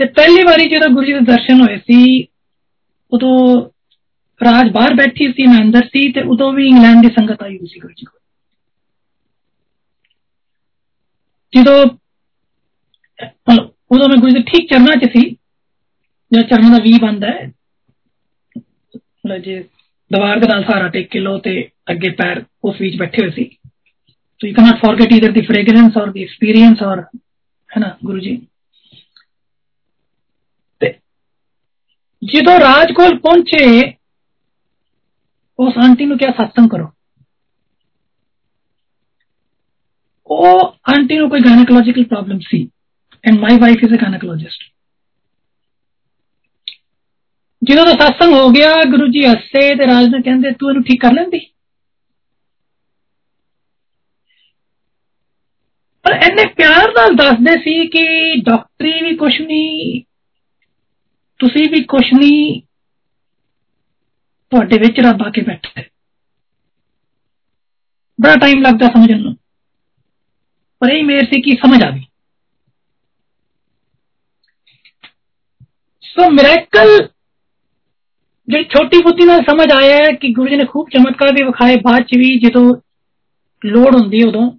ਤੇ ਪਹਿਲੀ ਵਾਰੀ ਜਦੋਂ ਗੁਰੂ ਜੀ ਦੇ ਦਰਸ਼ਨ ਹੋਏ ਸੀ ਉਦੋਂ ਰਾਜ ਬਾਹਰ ਬੈਠੀ ਸੀ ਮੈਂ ਅੰਦਰ ਸੀ ਤੇ ਉਦੋਂ ਵੀ ਇੰਗਲੈਂਡ ਦੀ ਸੰਗਤ ਆਈ ਹੋਈ ਸੀ ਗੁਰੂ ਜੀ ਕੋਲ ਜਦੋਂ ਉਦੋਂ ਮੈਂ ਗੁਰੂ ਜੀ ਠੀਕ ਚਰਨਾਂ 'ਚ ਸੀ ਜਾਂ ਚਰਨਾਂ ਦਾ ਵੀ ਬੰਦਾ ਹੈ ਲੋ ਜੀ ਦੀਵਾਰ ਦੇ ਨਾਲ ਸਾਰਾ ਟੇਕ ਕੇ ਲੋ ਤੇ ਅੱਗੇ ਪੈਰ ਉਸ ਵਿੱਚ ਬੈਠੇ ਹੋਏ ਸੀ so you can't forget either the fragrance ਔਰ ਦੀ ਐਕਸਪੀਰੀਅੰਸ ਔਰ ਹੈ ਨਾ ਗੁਰੂ ਜੀ ਜਦੋਂ ਰਾਜ ਕੋਲ ਪਹੁੰਚੇ ਉਸ ਆਂਟੀ ਨੂੰ ਕਿਹਾ ਸਤਸੰਗ ਕਰੋ ਉਹ ਆਂਟੀ ਨੂੰ ਕੋਈ ਗਾਇਨੋਕੋਲੋਜੀਕਲ problem C and my wife is a gynaecologist ਜਦੋਂ ਦਾ ਸਤਸੰਗ ਹੋ ਗਿਆ ਗੁਰੂ ਜੀ ਹੱਸੇ ਤੇ ਰਾਜ ਨੇ ਕਹਿੰਦੇ ਤੂੰ ਇਹਨੂੰ ਠੀਕ ਕਰ ਲੈਂਦੀ ਪਰ ਇਹਨੇ ਪਿਆਰ ਨਾਲ ਦੱਸਦੇ ਸੀ ਕਿ ਡਾਕਟਰੀ ਵੀ ਕੁਛ ਨਹੀਂ ਤੁਸੀਂ ਵੀ ਕੁਛ ਨਹੀਂ ਤੁਹਾਡੇ ਵਿੱਚ ਰੱਬ ਆ ਕੇ ਬੈਠਾ ਹੈ ਬੜਾ ਟਾਈਮ ਲੱਗਦਾ ਸਮਝਣ ਨੂੰ ਪਰ ਇਹ ਮੇਰ ਸੀ ਕਿ ਸਮਝ ਆ ਗਈ ਸੋ ਮਿਰੈਕਲ ਜਿਹੜੀ ਛੋਟੀ ਬੁੱਧੀ ਨਾਲ ਸਮਝ ਆਇਆ ਹੈ ਕਿ ਗੁਰੂ ਜੀ ਨੇ ਖੂਬ ਚਮਤਕਾਰ ਵੀ ਵਿਖਾਏ ਬਾਅਦ ਚ ਵੀ ਜਦੋਂ ਲੋੜ ਹੁੰਦੀ ਉਦੋਂ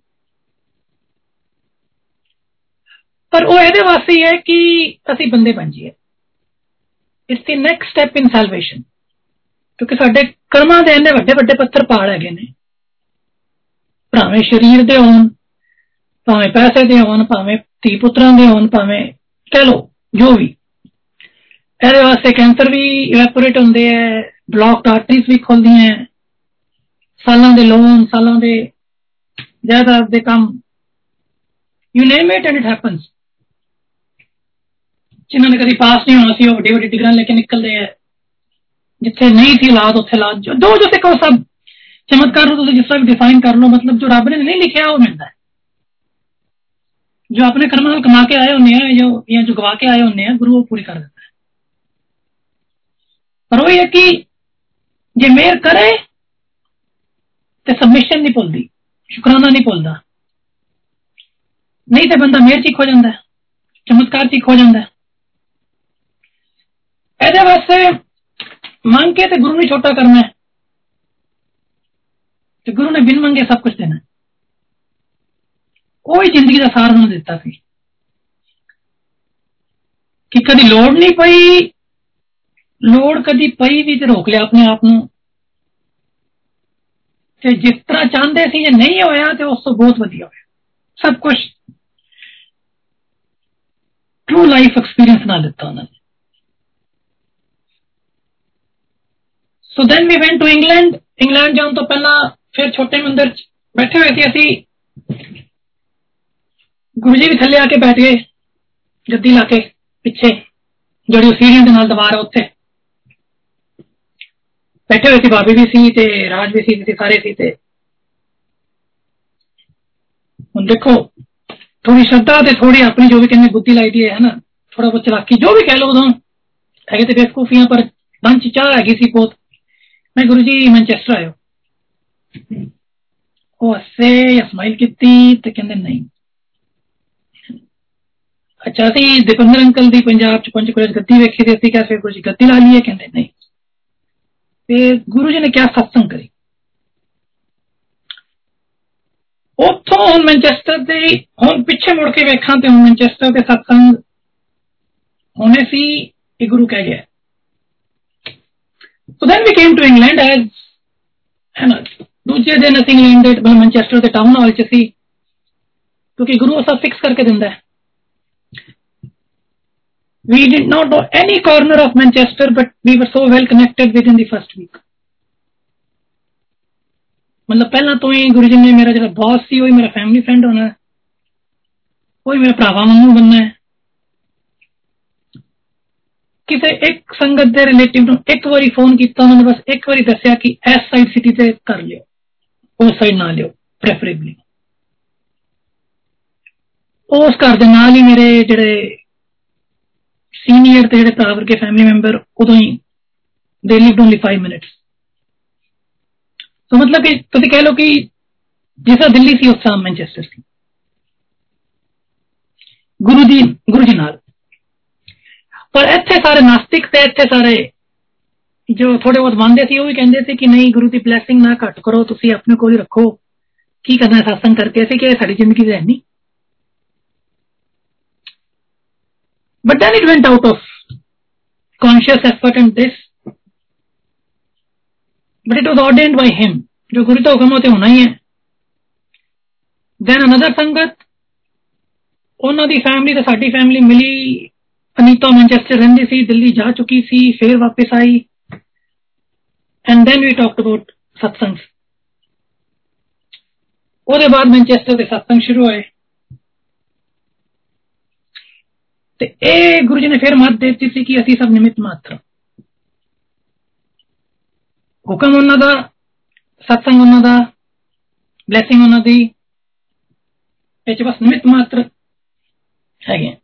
ਪਰ ਉਹ ਇਹਦੇ ਵਾਸਤੇ ਹੈ ਕਿ ਅਸੀਂ ਬੰਦੇ ਬਣ ਜਾਈਏ it's the next step in salvation ਕਿਉਂਕਿ ਸਾਡੇ ਕਰਮਾਂ ਦੇ ਇੰਨੇ ਵੱਡੇ ਵੱਡੇ ਪੱਥਰ ਪਾੜ ਹੈਗੇ ਨੇ ਭਾਵੇਂ ਸਰੀਰ ਦੇ ਹੋਣ ਭਾਵੇਂ ਪੈਸੇ ਦੇ ਹੋਣ ਭਾਵੇਂ ਧੀ ਪੁੱਤਰਾਂ ਦੇ ਹੋਣ ਭਾਵੇਂ ਕਹ ਲੋ ਜੋ ਵੀ ਇਹਦੇ ਵਾਸਤੇ ਕੈਂਸਰ ਵੀ ਇਵੈਪੋਰੇਟ ਹੁੰਦੇ ਐ ਬਲੌਕਡ ਆਰਟਰੀਜ਼ ਵੀ ਖੁੱਲਦੀਆਂ ਸਾਲਾਂ ਦੇ ਲੋਨ ਸਾਲਾਂ ਦੇ ਜਾਇਦਾਦ ਦੇ ਕੰਮ you name it and it happens जिन्होंने कभी पास नहीं होना सी वो डिग्रियाँ लेके निकल रहे हैं। जिथे नहीं थी लाद उथे लाद जो दो जो सिखो सब चमत्कार तो जिस तरह डिफाइन कर लो मतलब जो रब ने नहीं लिखा, वो मिलता है। जो अपने कर्म कमा के आए होने हैं जो या जो गवा के आए होने हैं, गुरु वो पूरी कर देता है। पर वही है कि जे मेहर करे तो सबमिशन नहीं भुलती, शुकराना नहीं भुलता। नहीं तो बंदा मेहर ची खो जाता है, चमत्कार ची खो जाता है। ਇਹਦੇ ਵਾਸਤੇ ਮੰਗ ਕੇ ਤੇ ਗੁਰੂ ਨੂੰ ਛੋਟਾ ਕਰਨਾ ਹੈ ਤੇ ਗੁਰੂ ਨੇ ਬਿਨ ਮੰਗੇ ਸਭ ਕੁਝ ਦੇਣਾ ਉਹ ਹੀ ਜ਼ਿੰਦਗੀ ਦਾ ਸਾਰ ਉਹਨੂੰ ਦਿੱਤਾ ਸੀ ਕਿ ਕਦੀ ਲੋੜ ਨਹੀਂ ਪਈ ਲੋੜ ਕਦੀ ਪਈ ਵੀ ਤੇ ਰੋਕ ਲਿਆ ਆਪਣੇ ਆਪ ਨੂੰ ਤੇ ਜਿਸ ਤਰ੍ਹਾਂ ਚਾਹੁੰਦੇ ਸੀ ਜੇ ਨਹੀਂ ਹੋਇਆ ਤੇ ਉਸ ਤੋਂ ਬਹੁਤ ਵਧੀਆ ਹੋਇਆ ਸਭ ਕੁਝ ਟਰੂ ਲਾਈਫ ਐਕਸਪੀਰੀਅੰਸ ਨਾਲ ਦਿੱਤਾ ਉਹਨਾਂ ਨੇ so then we went to England England ਜਾਣ ਤੋਂ ਪਹਿਲਾਂ ਫਿਰ ਛੋਟੇ ਮੰਦਰ ਚ ਬੈਠੇ ਹੋਏ ਸੀ ਅਸੀਂ ਗੁਰੂ ਜੀ ਵੀ ਥੱਲੇ ਆ ਕੇ ਬੈਠ ਗਏ ਗੱਦੀ ਲਾ ਕੇ ਪਿੱਛੇ ਜਿਹੜੀ ਸੀੜੀਆਂ ਦੇ ਨਾਲ ਦੀਵਾਰ ਹੈ ਉੱਥੇ ਬੈਠੇ ਹੋਏ ਸੀ ਬਾਬੇ ਵੀ ਸੀ ਤੇ ਰਾਜ ਵੀ ਸੀ ਤੇ ਸਾਰੇ ਸੀ ਤੇ ਹੁਣ ਦੇਖੋ ਥੋੜੀ ਸ਼ਰਧਾ ਤੇ ਥੋੜੀ ਆਪਣੀ ਜੋ ਵੀ ਕਹਿੰਦੇ ਬੁੱਧੀ ਲਾਈ ਦੀ ਹੈ ਨਾ ਥੋੜਾ ਬਹੁਤ ਚਲਾਕੀ ਜੋ ਵੀ ਕਹਿ ਲਓ ਉਦੋਂ ਹੈਗੇ ਤੇ ਬੇਵਕੂਫੀਆਂ ਪਰ ਮਨ ਚ ਚਾਹ ਹੈਗੀ ਸੀ ਬਹੁਤ ਮੈਂ ਗੁਰੂ ਜੀ ਮੈਂਚੈਸਟਰ ਆਇਓ ਉਹ ਹੱਸੇ ਸਮਾਈਲ ਕੀਤੀ ਤੇ ਕਹਿੰਦੇ ਨਹੀਂ ਅੱਛਾ ਸੀ ਦੀਪੰਦਰ ਅੰਕਲ ਦੀ ਪੰਜਾਬ ਚ ਪੰਜ ਕੋਲੇ ਗੱਦੀ ਵੇਖੀ ਤੇ ਅਸੀਂ ਕਿਹਾ ਫਿਰ ਗੁਰੂ ਜੀ ਗੱਦੀ ਲਾ ਲਈਏ ਕਹਿੰਦੇ ਨਹੀਂ ਤੇ ਗੁਰੂ ਜੀ ਨੇ ਕਿਹਾ ਸਤਸੰਗ ਕਰੀ ਉੱਥੋਂ ਹੁਣ ਮੈਂਚੈਸਟਰ ਦੇ ਹੁਣ ਪਿੱਛੇ ਮੁੜ ਕੇ ਵੇਖਾਂ ਤੇ ਹੁਣ ਮੈਂਚੈਸਟਰ ਦੇ ਸਤਸੰਗ ਹੋਣੇ ਸੀ ਇਹ ਗੁਰੂ ਕਹਿ ਗਿਆ So then we came to England as ਹੈ ਨਾ ਦੂਜੇ ਦਿਨ ਅਸੀਂ ਇੰਗਲੈਂਡ ਦੇ ਮੈਂਚੈਸਟਰ ਦੇ ਟਾਊਨ ਹਾਲ ਚ ਸੀ ਕਿਉਂਕਿ ਗੁਰੂ ਸਭ ਫਿਕਸ ਕਰਕੇ ਦਿੰਦਾ ਹੈ We did not know any corner of Manchester, but we were so well connected within the first week. ਮਤਲਬ ਪਹਿਲਾਂ ਤੋਂ ਹੀ ਗੁਰੂ ਜੀ ਨੇ ਮੇਰਾ ਜਿਹੜਾ ਬੌਸ ਸੀ ਉਹ ਹੀ ਮੇਰਾ ਫੈਮਿਲੀ ਫਰੈਂਡ ਹੋਣਾ ਉਹ ਹੀ ਮੇਰਾ ਭਰਾਵਾ ਵਾਂਗੂ ਬੰਨਾ ਹੈ ਕਿਸੇ ਇੱਕ ਸੰਗਤ ਦੇ ਰਿਲੇਟਿਵ ਨੂੰ ਇੱਕ ਵਾਰੀ ਫੋਨ ਕੀਤਾ ਉਹਨਾਂ ਨੇ ਬਸ ਇੱਕ ਵਾਰੀ ਦੱਸਿਆ ਕਿ ਇਸ ਸਾਈਡ ਸਿਟੀ ਤੇ ਕਰ ਲਿਓ ਉਸ ਸਾਈਡ ਨਾ ਲਿਓ ਪ੍ਰੈਫਰੇਬਲੀ ਉਸ ਘਰ ਦੇ ਨਾਲ ਹੀ ਮੇਰੇ ਜਿਹੜੇ ਸੀਨੀਅਰ ਤੇ ਜਿਹੜੇ ਭਰਾ ਵਰਗੇ ਫੈਮਿਲੀ ਮੈਂਬਰ ਉਦੋਂ ਹੀ ਦੇ ਲਿਵਡ ਓਨਲੀ 5 ਮਿੰਟਸ ਸੋ ਮਤਲਬ ਕਿ ਤੁਸੀਂ ਕਹਿ ਲਓ ਕਿ ਜਿਸਾ ਦਿੱਲੀ ਸੀ ਉਸ ਤਰ੍ਹਾਂ ਮੈਂਚੈਸਟਰ ਸੀ ਗੁਰੂ ਜੀ ਗੁਰੂ ਜੀ ਨਾਲ ਪਰ ਇੱਥੇ ਸਾਰੇ ਨਾਸਤਿਕ ਤੇ ਇੱਥੇ ਸਾਰੇ ਜੋ ਥੋੜੇ ਬਹੁਤ ਮੰਨਦੇ ਸੀ ਉਹ ਵੀ ਕਹਿੰਦੇ ਸੀ ਕਿ ਨਹੀਂ ਗੁਰੂ ਦੀ ਬਲੇਸਿੰਗ ਨਾ ਘੱਟ ਕਰੋ ਤੁਸੀਂ ਆਪਣੇ ਕੋਲ ਹੀ ਰੱਖੋ ਕੀ ਕਰਨਾ satsang ਕਰਕੇ ਅਸੀਂ ਕਿ ਸਾਡੀ ਜ਼ਿੰਦਗੀ ਦੇ ਨਹੀਂ but then it went out of conscious effort and this but it was ordained by him ਜੋ ਗੁਰੂ ਦਾ ਹੁਕਮ ਉਹ ਤੇ ਹੋਣਾ ਹੀ ਹੈ then another ਸੰਗਤ ਉਹਨਾਂ ਦੀ ਫੈਮਿਲੀ ਤੇ ਸਾਡੀ ਫੈਮਿਲੀ ਮਿਲੀ ਅਨੀਤਾ ਮੈਂਚੈਸਟਰ ਰਹਿੰਦੀ ਸੀ ਦਿੱਲੀ ਜਾ ਚੁੱਕੀ ਸੀ ਫਿਰ ਵਾਪਸ ਆਈ and then we talked about satsang ਉਹਦੇ ਬਾਅਦ ਮੈਂਚੈਸਟਰ ਦੇ ਸਤਸੰਗ ਸ਼ੁਰੂ ਹੋਏ ਤੇ ਇਹ ਗੁਰੂ ਜੀ ਨੇ ਫਿਰ ਮਤ ਦਿੱਤੀ ਸੀ ਕਿ ਅਸੀਂ ਸਭ ਨਿਮਿਤ ਮਾਤਰ ਹੁਕਮ ਉਹਨਾਂ ਦਾ ਸਤਸੰਗ ਉਹਨਾਂ ਦਾ ਬਲੇਸਿੰਗ ਉਹਨਾਂ ਦੀ ਇਹ ਚ ਬਸ ਨਿਮਿਤ ਮਾਤਰ ਹੈਗੇ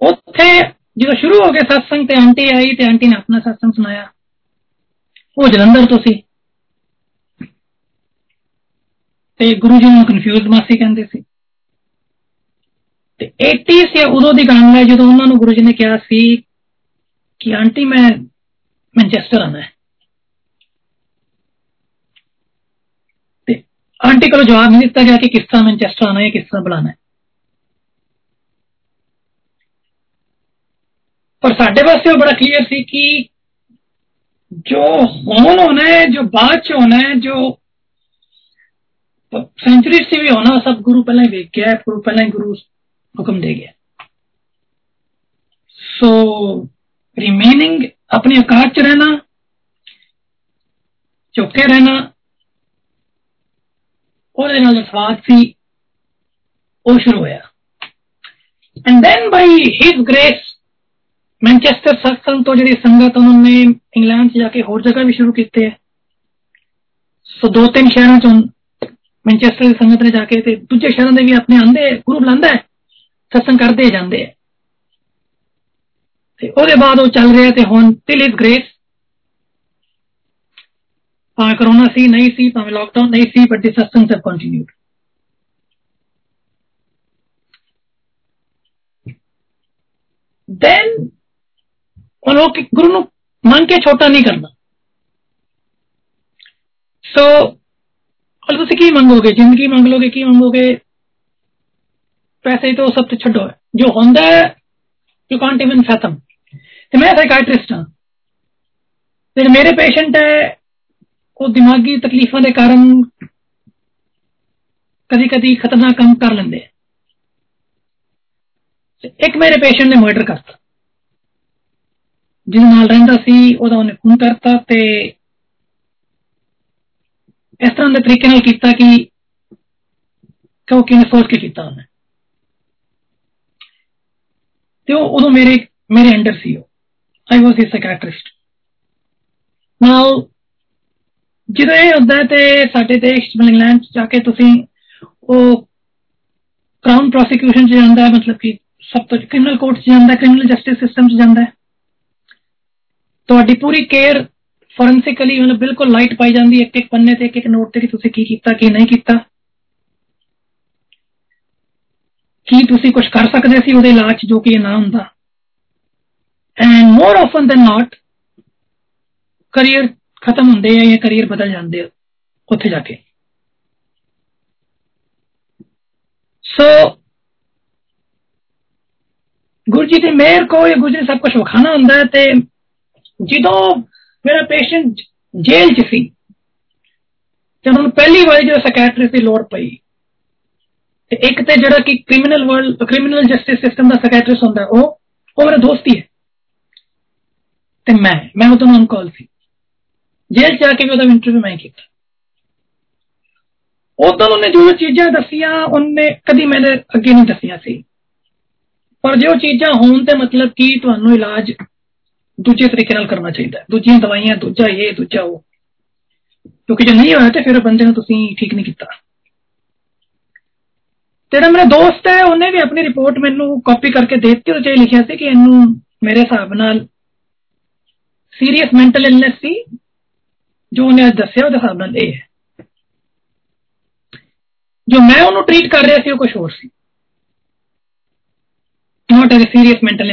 ਉੱਥੇ ਜਦੋਂ ਸ਼ੁਰੂ ਹੋ ਗਿਆ ਸਤਸੰਗ ਤੇ ਆਂਟੀ ਆਈ ਤੇ ਆਂਟੀ ਨੇ ਆਪਣਾ ਸਤਸੰਗ ਸੁਣਾਇਆ ਉਹ ਜਲੰਧਰ ਤੋਂ ਸੀ ਤੇ ਗੁਰੂ ਜੀ ਨੂੰ ਕਨਫਿਊਜ਼ਡ ਮਾਸੀ ਕਹਿੰਦੇ ਸੀ ਤੇ 80 ਸੀ ਉਦੋਂ ਦੀ ਗੱਲ ਹੈ ਜਦੋਂ ਉਹਨਾਂ ਨੂੰ ਗੁਰੂ ਜੀ ਨੇ ਕਿਹਾ ਸੀ ਕਿ ਆਂਟੀ ਮੈਂ ਮੈਂਚੈਸਟਰ ਆਣਾ ਹੈ ਤੇ ਆਂਟੀ ਕੋਲ ਜਵਾਬ ਨਹੀਂ ਦਿੱਤਾ ਗਿਆ ਕਿ ਕਿਸ ਤਰ੍ਹਾਂ ਮੈਂਚੈਸਟਰ ਆਣਾ ਹੈ ਕਿਸ ਤਰ੍ਹਾਂ ਬੁਲਾਣਾ ਹੈ पर साढ़े पास बड़ा क्लियर थी कि जो होन होना है जो बाद च होना है जो सेंचुरी से भी होना सब गुरु पहले ही वेख गया गुरु पहले ही गुरु हुक्म दे गया सो रिमेनिंग अपने औकात च रहना चौके रहना ਉਹਦੇ ਨਾਲ ਸਵਾਦ ਸੀ ਉਹ ਸ਼ੁਰੂ ਹੋਇਆ and then by his grace Manchester ਸਤਸੰਗ ਤੋਂ ਜਿਹੜੀ ਸੰਗਤ ਉਹਨਾਂ ਨੇ ਇੰਗਲੈਂਡ 'ਚ ਜਾ ਕੇ ਹੋਰ ਜਗ੍ਹਾ ਵੀ ਸ਼ੁਰੂ ਕੀਤੇ ਹੈ ਸੋ ਦੋ ਤਿੰਨ ਸ਼ਹਿਰਾਂ 'ਚੋਂ ਮੈਂਚੈਸਟਰ ਦੀ ਸੰਗਤ ਨੇ ਜਾ ਕੇ ਤੇ ਦੂਜੇ ਸ਼ਹਿਰਾਂ ਦੇ ਵੀ ਆਪਣੇ ਆਂਦੇ ਗੁਰੂ ਬੁਲਾਉਂਦਾ ਹੈ ਸਤਸੰਗ ਕਰਦੇ ਜਾਂਦੇ ਆ ਤੇ ਉਹਦੇ ਬਾਅਦ ਉਹ ਚੱਲ ਰਿਹਾ ਤੇ ਹੁਣ ਟਿਲ ਇਜ਼ ਗ੍ਰੇਸ ਭਾਵੇਂ ਕਰੋਨਾ ਸੀ ਨਹੀਂ ਸੀ ਭਾਵੇਂ ਲਾਕਡਾਊਨ ਨਹੀਂ ਸੀ ਬਟ ਦੀ ਸਤਸੰਗ ਸਭ ਕੰਟੀਨਿਊਡ then ਉਹਨੂੰ ਗੁਰੂ ਨੂੰ ਮੰਨ ਕੇ ਛੋਟਾ ਨਹੀਂ ਕਰਨਾ ਸੋ ਹੁਣ ਤੁਸੀਂ ਕੀ ਮੰਗੋਗੇ ਜ਼ਿੰਦਗੀ ਮੰਗ ਲੋਗੇ ਕੀ ਮੰਗੋਗੇ ਪੈਸੇ ਤੋਂ ਸਭ ਤੋਂ ਛੱਡੋ ਜੋ ਹੁੰਦਾ ਹੈ ਯੂ ਕਾਂਟ ਇਵਨ ਫੈਥਮ ਤੇ ਮੈਂ ਸਾਈਕਾਟ੍ਰਿਸਟ ਹਾਂ ਤੇ ਮੇਰੇ ਪੇਸ਼ੈਂਟ ਹੈ ਉਹ ਦਿਮਾਗੀ ਤਕਲੀਫਾਂ ਦੇ ਕਾਰਨ ਕਦੀ-ਕਦੀ ਖਤਰਨਾਕ ਕੰਮ ਕਰ ਲੈਂਦੇ ਇੱਕ ਮੇਰੇ ਪੇਸ਼ੈਂਟ ਨੇ ਮਰਡਰ ਕਰਤਾ ਜਿਹਦੇ ਨਾਲ ਰਹਿੰਦਾ ਸੀ ਉਹਦਾ ਉਹਨੇ ਖੂਨ ਕਰਤਾ ਤੇ ਇਸ ਤਰ੍ਹਾਂ ਦੇ ਤਰੀਕੇ ਨਾਲ ਕੀਤਾ ਕਿ ਕਿਉਂ ਕਿਨੇ ਸੋਚ ਕੇ ਕੀਤਾ ਉਹਨੇ ਤੇ ਉਹ ਉਦੋਂ ਮੇਰੇ ਮੇਰੇ ਅੰਡਰ ਸੀ ਉਹ ਆਈ ਵਾਸ ਹਿਸ ਸਾਈਕੈਟ੍ਰਿਸਟ ਨਾਓ ਜਦੋਂ ਇਹ ਹੁੰਦਾ ਤੇ ਸਾਡੇ ਦੇਸ਼ ਚ ਇੰਗਲੈਂਡ ਚ ਜਾ ਕੇ ਤੁਸੀਂ ਉਹ ਕਰਾਊਨ ਪ੍ਰੋਸੀਕਿਊਸ਼ਨ ਚ ਜਾਂਦਾ ਹੈ ਮਤਲਬ ਕਿ ਸਭ ਤੋਂ ਕ੍ਰਿਮੀਨਲ ਕੋਰਟ ਚ ਜਾਂਦਾ ਹੈ ਕ੍ਰਿਮੀਨਲ ਜਸਟਿਸ ਸਿਸਟਮ ਚ ਜਾਂਦਾ ਹੈ ਤੁਹਾਡੀ ਪੂਰੀ ਕੇਅਰ ਫੋਰੈਂਸਿਕਲੀ ਮਤਲਬ ਬਿਲਕੁਲ ਲਾਈਟ ਪਾਈ ਜਾਂਦੀ ਹੈ ਇੱਕ ਇੱਕ ਪੰਨੇ ਤੇ ਇੱਕ ਇੱਕ ਨੋਟ ਤੇ ਕਿ ਤੁਸੀਂ ਕੀ ਕੀਤਾ ਕੀ ਨਹੀਂ ਕੀਤਾ ਕੀ ਤੁਸੀਂ ਕੁਝ ਕਰ ਸਕਦੇ ਸੀ ਉਹਦੇ ਇਲਾਜ ਜੋ ਕਿ ਇਹ ਨਾ ਹੁੰਦਾ and more often than not career ਖਤਮ ਹੁੰਦੇ ਆ ਜਾਂ ਕਰੀਅਰ ਬਦਲ ਜਾਂਦੇ ਆ ਉੱਥੇ ਜਾ ਕੇ ਸੋ ਗੁਰੂ ਜੀ ਦੀ ਮਿਹਰ ਕੋ ਇਹ ਗੁਰੂ ਜੀ ਸਭ ਕੁਝ ਵਿਖਾਣਾ ਹੁੰਦਾ ਹੈ ਤੇ ਜਦੋਂ ਮੇਰਾ ਪੇਸ਼ੈਂਟ ਜੇਲ੍ਹ 'ਚ ਸੀ ਤੇ ਉਹਨੂੰ ਪਹਿਲੀ ਵਾਰ ਜਦੋਂ ਸੈਕਟਰੀ ਦੀ ਲੋੜ ਪਈ ਤੇ ਇੱਕ ਤੇ ਜਿਹੜਾ ਕਿ criminal world criminal justice system ਦਾ ਸੈਕਟਰੀ ਹੁੰਦਾ ਉਹ ਉਹ ਮੇਰਾ ਦੋਸਤ ਹੀ ਹੈ ਤੇ ਮੈਂ ਮੈਂ ਉਹਦੋਂ ਨੂੰ ਕਾਲ ਸੀ ਜੇਲ੍ਹ ਜਾ ਕੇ ਵੀ ਉਹਦਾ ਇੰਟਰਵਿਊ ਮੈਂ ਕੀਤਾ ਉਦੋਂ ਉਹਨੇ ਜੋ ਚੀਜ਼ਾਂ ਦੱਸੀਆਂ ਉਹਨੇ ਕਦੀ ਮੈਨੇ ਅੱਗੇ ਨਹੀਂ ਦੱਸੀਆਂ ਸੀ ਪਰ ਜੋ ਚੀਜ਼ਾਂ ਹੋਣ ਤੇ ਮਤਲਬ ਕੀ ਤੁਹਾਨੂੰ ਇਲਾਜ ਦੂਜੇ ਤਰੀਕੇ ਨਾਲ ਕਰਨਾ ਚਾਹੀਦਾ ਦੂਜੀਆਂ ਦਵਾਈਆਂ ਦੂਜਾ ਇਹ ਦੂਜਾ ਉਹ ਕਿਉਂਕਿ ਜੇ ਨਹੀਂ ਹੋਇਆ ਤੇ ਫਿਰ ਬੰਦੇ ਨੂੰ ਤੁਸੀਂ ਠੀਕ ਨਹੀਂ ਕੀਤਾ ਤੇਰਾ ਮੇਰਾ ਦੋਸਤ ਹੈ ਉਹਨੇ ਵੀ ਆਪਣੀ ਰਿਪੋਰਟ ਮੈਨੂੰ ਕਾਪੀ ਕਰਕੇ ਦੇ ਦਿੱਤੀ ਉਹਦੇ ਚ ਲਿਖਿਆ ਸੀ ਕਿ ਇਹਨੂੰ ਮੇਰੇ ਹਿਸਾਬ ਨਾਲ ਸੀਰੀਅਸ ਮੈਂਟਲ ਇਲਨੈਸ ਸੀ ਜੋ ਉਹਨੇ ਦੱਸਿਆ ਉਹਦੇ ਹਿਸਾਬ ਨਾਲ ਇਹ ਹੈ ਜੋ ਮੈਂ ਉਹਨੂੰ ਟ੍ਰੀਟ ਕਰ ਰਿਹਾ ਸੀ ਉਹ ਕੁਝ ਹੋਰ ਸੀ not as a serious mental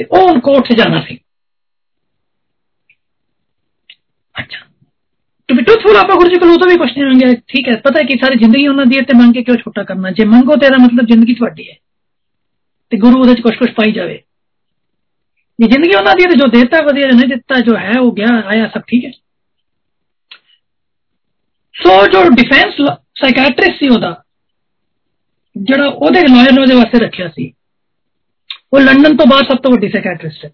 ਤੇ ਉਹ ਕੋਰਟ 'ਚ ਜਾਣਾ ਸੀ ਅੱਛਾ ਟੂ ਬੀ ਟਰੂਥਫੁਲ ਆਪਾਂ ਗੁਰੂ ਜੀ ਕੋਲ ਉਦੋਂ ਵੀ ਪੁੱਛਦੇ ਹੋਣਗੇ ਠੀਕ ਹੈ ਪਤਾ ਹੈ ਕਿ ਸਾਰੀ ਜ਼ਿੰਦਗੀ ਉਹਨਾਂ ਦੀ ਹੈ ਤੇ ਮੰਗ ਕੇ ਕਿਉਂ ਛੋਟਾ ਕਰਨਾ ਜੇ ਮੰਗੋ ਤੇਰਾ ਮਤਲਬ ਜ਼ਿੰਦਗੀ ਤੁਹਾਡੀ ਹੈ ਤੇ ਗੁਰੂ ਉਹਦੇ 'ਚ ਕੁਝ ਕੁਝ ਪਾਈ ਜਾਵੇ ਜੇ ਜ਼ਿੰਦਗੀ ਉਹਨਾਂ ਦੀ ਹੈ ਤੇ ਜੋ ਦੇਤਾ ਵਧੀਆ ਨਹੀਂ ਦਿੱਤਾ ਜੋ ਹੈ ਉਹ ਗਿਆ ਆਇਆ ਸਭ ਠੀਕ ਹੈ ਸੋ ਜੋ ਡਿਫੈਂਸ ਸਾਈਕੈਟ੍ਰਿਸਟ ਸੀ ਉਹਦਾ ਜਿਹੜਾ ਉਹਦੇ ਲਾਇਰ ਨੇ ਉਹਦੇ ਵਾਸਤੇ ਰੱਖਿਆ ਸੀ ਉਹ ਲੰਡਨ ਤੋਂ ਬਾਅਦ ਸਭ ਤੋਂ ਵੱਡੀ ਸਾਈਕੈਟ੍ਰਿਸਟ ਹੈ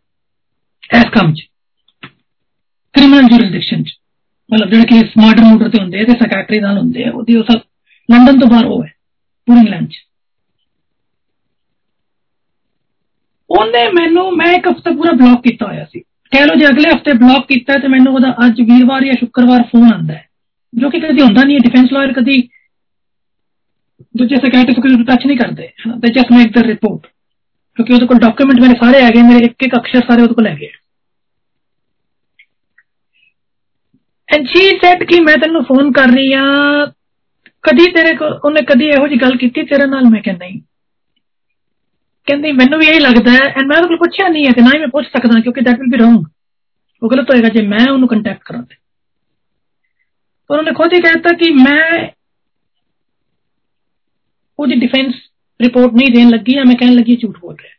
ਐਸ ਕੰਮ 'ਚ ਕ੍ਰਿਮੀਨਲ ਜੁਰਿਸਡਿਕਸ਼ਨ 'ਚ ਮਤਲਬ ਜਿਹੜੇ ਕਿ ਸਮਾਰਟਰ ਮੋਟਰ ਤੇ ਹੁੰਦੇ ਆ ਤੇ ਸਾਈਕੈਟਰੀ ਨਾਲ ਹੁੰਦੇ ਆ ਉਹਦੀ ਉਹ ਸਭ ਲੰਡਨ ਤੋਂ ਬਾਹਰ ਉਹ ਹੈ ਪੂਰੀ ਇੰਗਲੈਂਡ 'ਚ ਉਹਨੇ ਮੈਨੂੰ ਮੈਂ ਇੱਕ ਹਫਤਾ ਪੂਰਾ ਬਲੌਕ ਕੀਤਾ ਹੋਇਆ ਸੀ ਕਹਿ ਲਓ ਜੇ ਅਗਲੇ ਹਫਤੇ ਬਲੌਕ ਕੀਤਾ ਤੇ ਮੈਨੂੰ ਉਹਦਾ ਅੱਜ ਵੀਰਵਾਰ ਜਾਂ ਸ਼ੁੱਕਰਵਾਰ ਫੋਨ ਆਂਦਾ ਹੈ ਜੋ ਕਿ ਕਦੀ ਹੁੰਦਾ ਨਹੀਂ ਡਿਫੈਂਸ ਲਾਇਰ ਕਦੀ ਦੂਜੇ ਸੈਕਟਰੀ ਕੋਈ ਟੱਚ ਨਹੀਂ ਕਰਦੇ ਤੇ ਜਸਟ ਮੇਕ ਦ ਰਿਪੋਰਟ ਕਿਉਂਕਿ ਉਹਦੇ ਕੋਲ ਡਾਕੂਮੈਂਟ ਮੇਰੇ ਸਾਰੇ ਆ ਗਏ ਮੇਰੇ ਇੱਕ ਇੱਕ ਅਕਸ਼ਰ ਸਾਰੇ ਉਹਦੇ ਕੋਲ ਹੈਗੇ ਐਂਡ ਸ਼ੀ ਸੈਡ ਕਿ ਮੈਂ ਤੈਨੂੰ ਫੋਨ ਕਰ ਰਹੀ ਆ ਕਦੀ ਤੇਰੇ ਕੋਲ ਉਹਨੇ ਕਦੀ ਇਹੋ ਜੀ ਗੱਲ ਕੀਤੀ ਤੇਰੇ ਨਾਲ ਮੈਂ ਕਹਿੰਦਾ ਨਹੀਂ ਕਹਿੰਦੀ ਮੈਨੂੰ ਵੀ ਇਹੀ ਲੱਗਦਾ ਹੈ ਐਂਡ ਮੈਂ ਉਹਦੇ ਕੋਲ ਪੁੱਛਿਆ ਨਹੀਂ ਹੈ ਤੇ ਨਾ ਹੀ ਮੈਂ ਪੁੱਛ ਸਕਦਾ ਕਿਉਂਕਿ ਦੈਟ ਵਿਲ ਬੀ ਰੋਂਗ ਉਹ ਗਲਤ ਹੋਏਗਾ ਜੇ ਮੈਂ ਉਹਨੂੰ ਕੰਟੈਕਟ ਕਰਾਂ ਤੇ ਪਰ ਉਹਨੇ ਖੁਦ ਹੀ ਕਹਿਤਾ ਕਿ ਮੈਂ ਉਹਦੀ ਡਿਫੈਂਸ ਰਿਪੋਰਟ ਨਹੀਂ ਦੇਣ ਲੱਗੀ ਆ ਮੈਂ ਕਹਿਣ ਲੱਗੀ ਝੂਠ ਬੋਲ ਰਿਹਾ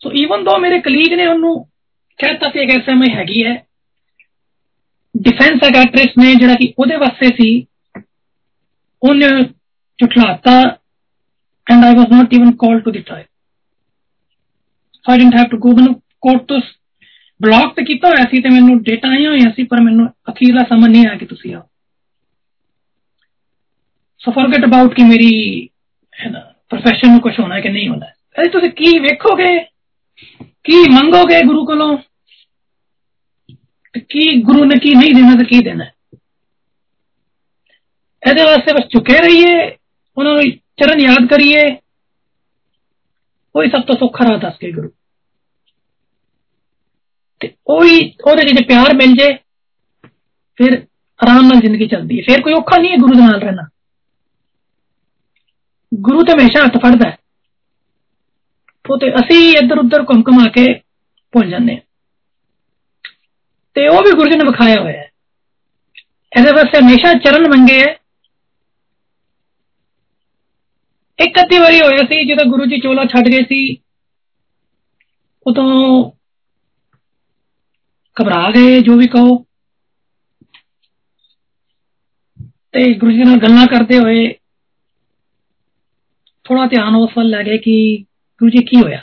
ਸੋ ਈਵਨ ਦੋ ਮੇਰੇ ਕਲੀਗ ਨੇ ਉਹਨੂੰ ਕਹਿਤਾ ਕਿ ਇੱਕ ਐਸਐਮਆਈ ਹੈਗੀ ਹੈ ਡਿਫੈਂਸ ਸੈਕਟਰੀਸ ਨੇ ਜਿਹੜਾ ਕਿ ਉਹਦੇ ਵਾਸਤੇ ਸੀ ਉਹਨੇ ਝੁਠਲਾਤਾ and I was not even called to the trial so I didn't have to go ਮੈਨੂੰ ਕੋਰਟ ਤੋਂ ਬਲੌਕ ਤੇ ਕੀਤਾ ਹੋਇਆ ਸੀ ਤੇ ਮੈਨੂੰ ਡੇਟਾ ਆਇਆ ਹੋਇਆ ਸੀ ਪਰ ਮੈਨੂੰ ਅਖੀਰਲਾ ਸਮਝ ਨਹੀਂ ਆਇਆ ਕਿ ਤੁਸੀਂ ਆਓ ਸੋ ਫੋਰਗੇਟ ਅਬਾਊਟ ਕਿ ਮੇਰੀ ਹੈ ਨਾ profession ਨੂੰ ਕੁਝ ਹੋਣਾ ਹੈ ਕਿ ਨਹੀਂ ਹੋਣਾ ਹੈ ਤੁਸੀਂ ਕੀ ਵੇਖੋਗੇ ਕੀ ਮੰਗੋਗੇ ਗੁਰੂ ਕੋਲੋਂ ਕੀ ਗੁਰੂ ਨੇ ਕੀ ਨਹੀਂ ਦੇਣਾ ਤੇ ਕੀ ਦੇਣਾ ਇਹਦੇ ਵਾਸਤੇ ਬਸ ਝੁਕੇ ਰਹੀਏ ਉਹਨਾਂ ਨੂੰ ਚਰਨ ਯਾਦ ਕਰੀਏ ਉਹੀ ਸਭ ਤੋਂ ਸੌਖਾ ਰਾਹ ਦੱਸ ਕੇ ਗੁਰੂ ਤੇ ਉਹੀ ਉਹਦੇ ਜਿਹੜੇ ਪਿਆਰ ਮਿਲ ਜੇ ਫਿਰ ਆਰਾਮ ਨਾਲ ਜ਼ਿੰਦਗੀ ਚੱਲਦੀ ਹੈ ਫਿਰ ਕੋਈ ਔਖਾ ਨਹੀਂ ਹੈ ਗੁਰੂ ਦੇ ਨਾਲ ਰਹਿਣਾ ਗੁਰੂ ਤੇ ਹਮੇਸ਼ਾ ਹੱਥ ਫੜਦਾ ਹੈ ਉਹ ਤੇ ਅਸੀਂ ਇੱਧਰ ਉੱਧਰ ਘੁੰਮ ਘੁਮਾ ਕੇ ਭੁੱਲ ਜਾਂਦੇ ਤੇ ਉਹ ਵੀ ਗੁਰੂ ਜੀ ਨੇ ਵਿਖਾਇਆ ਹੋਇਆ ਹੈ ਇਹਦੇ ਵਾਸਤੇ ਹਮੇਸ਼ਾ ਚਰਨ ਮੰਗੇ ਹੈ ਇੱਕ ਅੱਧੀ ਵਾਰੀ ਹੋਇਆ ਸੀ ਜਦੋਂ ਗੁਰੂ ਜੀ ਚੋਲਾ ਛੱਡ ਗਏ ਸੀ ਉਦੋਂ ਘਬਰਾ ਗਏ ਜੋ ਵੀ ਕਹੋ ਤੇ ਗੁਰੂ ਜੀ ਨਾਲ ਗੱਲਾਂ ਕਰਦੇ ਹੋਏ ਥੋੜਾ ਧਿਆਨ ਉਸ ਵੱਲ ਲੈ ਗਏ ਕਿ ਗੁਰੂ ਜੀ ਕੀ ਹੋਇਆ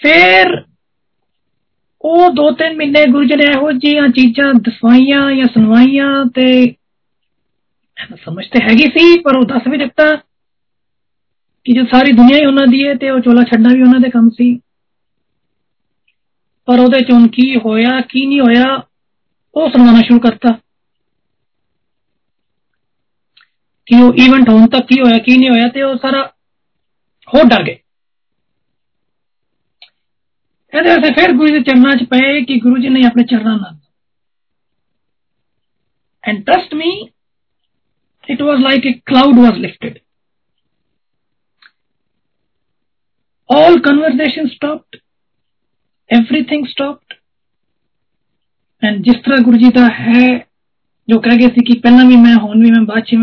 ਫਿਰ ਉਹ ਦੋ ਤਿੰਨ ਮਹੀਨੇ ਗੁਰੂ ਜੀ ਨੇ ਇਹੋ ਜਿਹੀਆਂ ਚੀਜ਼ਾਂ ਦਸਵਾਈਆਂ ਜਾਂ ਸੁਣਵਾਈਆਂ ਤੇ ਸਮਝ ਤੇ ਹੈਗੀ ਸੀ ਪਰ ਉਹ ਦੱਸ ਵੀ ਦਿੱਤਾ ਕਿ ਜੋ ਸਾਰੀ ਦੁਨੀਆ ਹੀ ਉਹਨਾਂ ਦੀ ਹੈ ਤੇ ਉਹ ਚੋਲਾ ਛੱਡਣਾ ਵੀ ਉਹਨਾਂ ਦੇ ਕੰਮ ਸੀ ਪਰ ਉਹਦੇ ਚ ਹੁਣ ਕੀ ਹੋਇਆ ਕੀ ਨਹੀਂ ਹੋਇਆ ਉਹ ਸੁਣਾਉਣਾ ਸ਼ੁਰੂ ਕਰਤਾ ਕਿ ਉਹ ਇਵੈਂਟ ਹੋਣ ਤੱਕ ਕੀ ਹੋਇਆ ਕੀ ਨਹੀਂ ਹੋਇਆ ਤੇ ਉਹ ਸਾਰਾ ਹੋ ਡਰ ਗਏ ਇਹਦੇ ਵਾਸਤੇ ਫਿਰ ਗੁਰੂ ਦੇ ਚਰਨਾਂ 'ਚ ਪਏ ਕਿ ਗੁਰੂ ਜੀ ਨੇ ਆਪਣੇ ਚਰਨਾਂ ਨਾਲ and trust me it was like a cloud was lifted all conversation stopped everything stopped and ਜਿਸ ਤਰ੍ਹਾਂ ਗੁਰੂ ਜੀ ਦਾ ਹੈ ਜੋ ਕਹਿ ਗਏ ਸੀ ਕਿ ਪਹਿਲਾਂ ਵੀ ਮੈਂ ਹੁਣ ਵੀ ਮੈਂ ਬਾਅਦ ਚ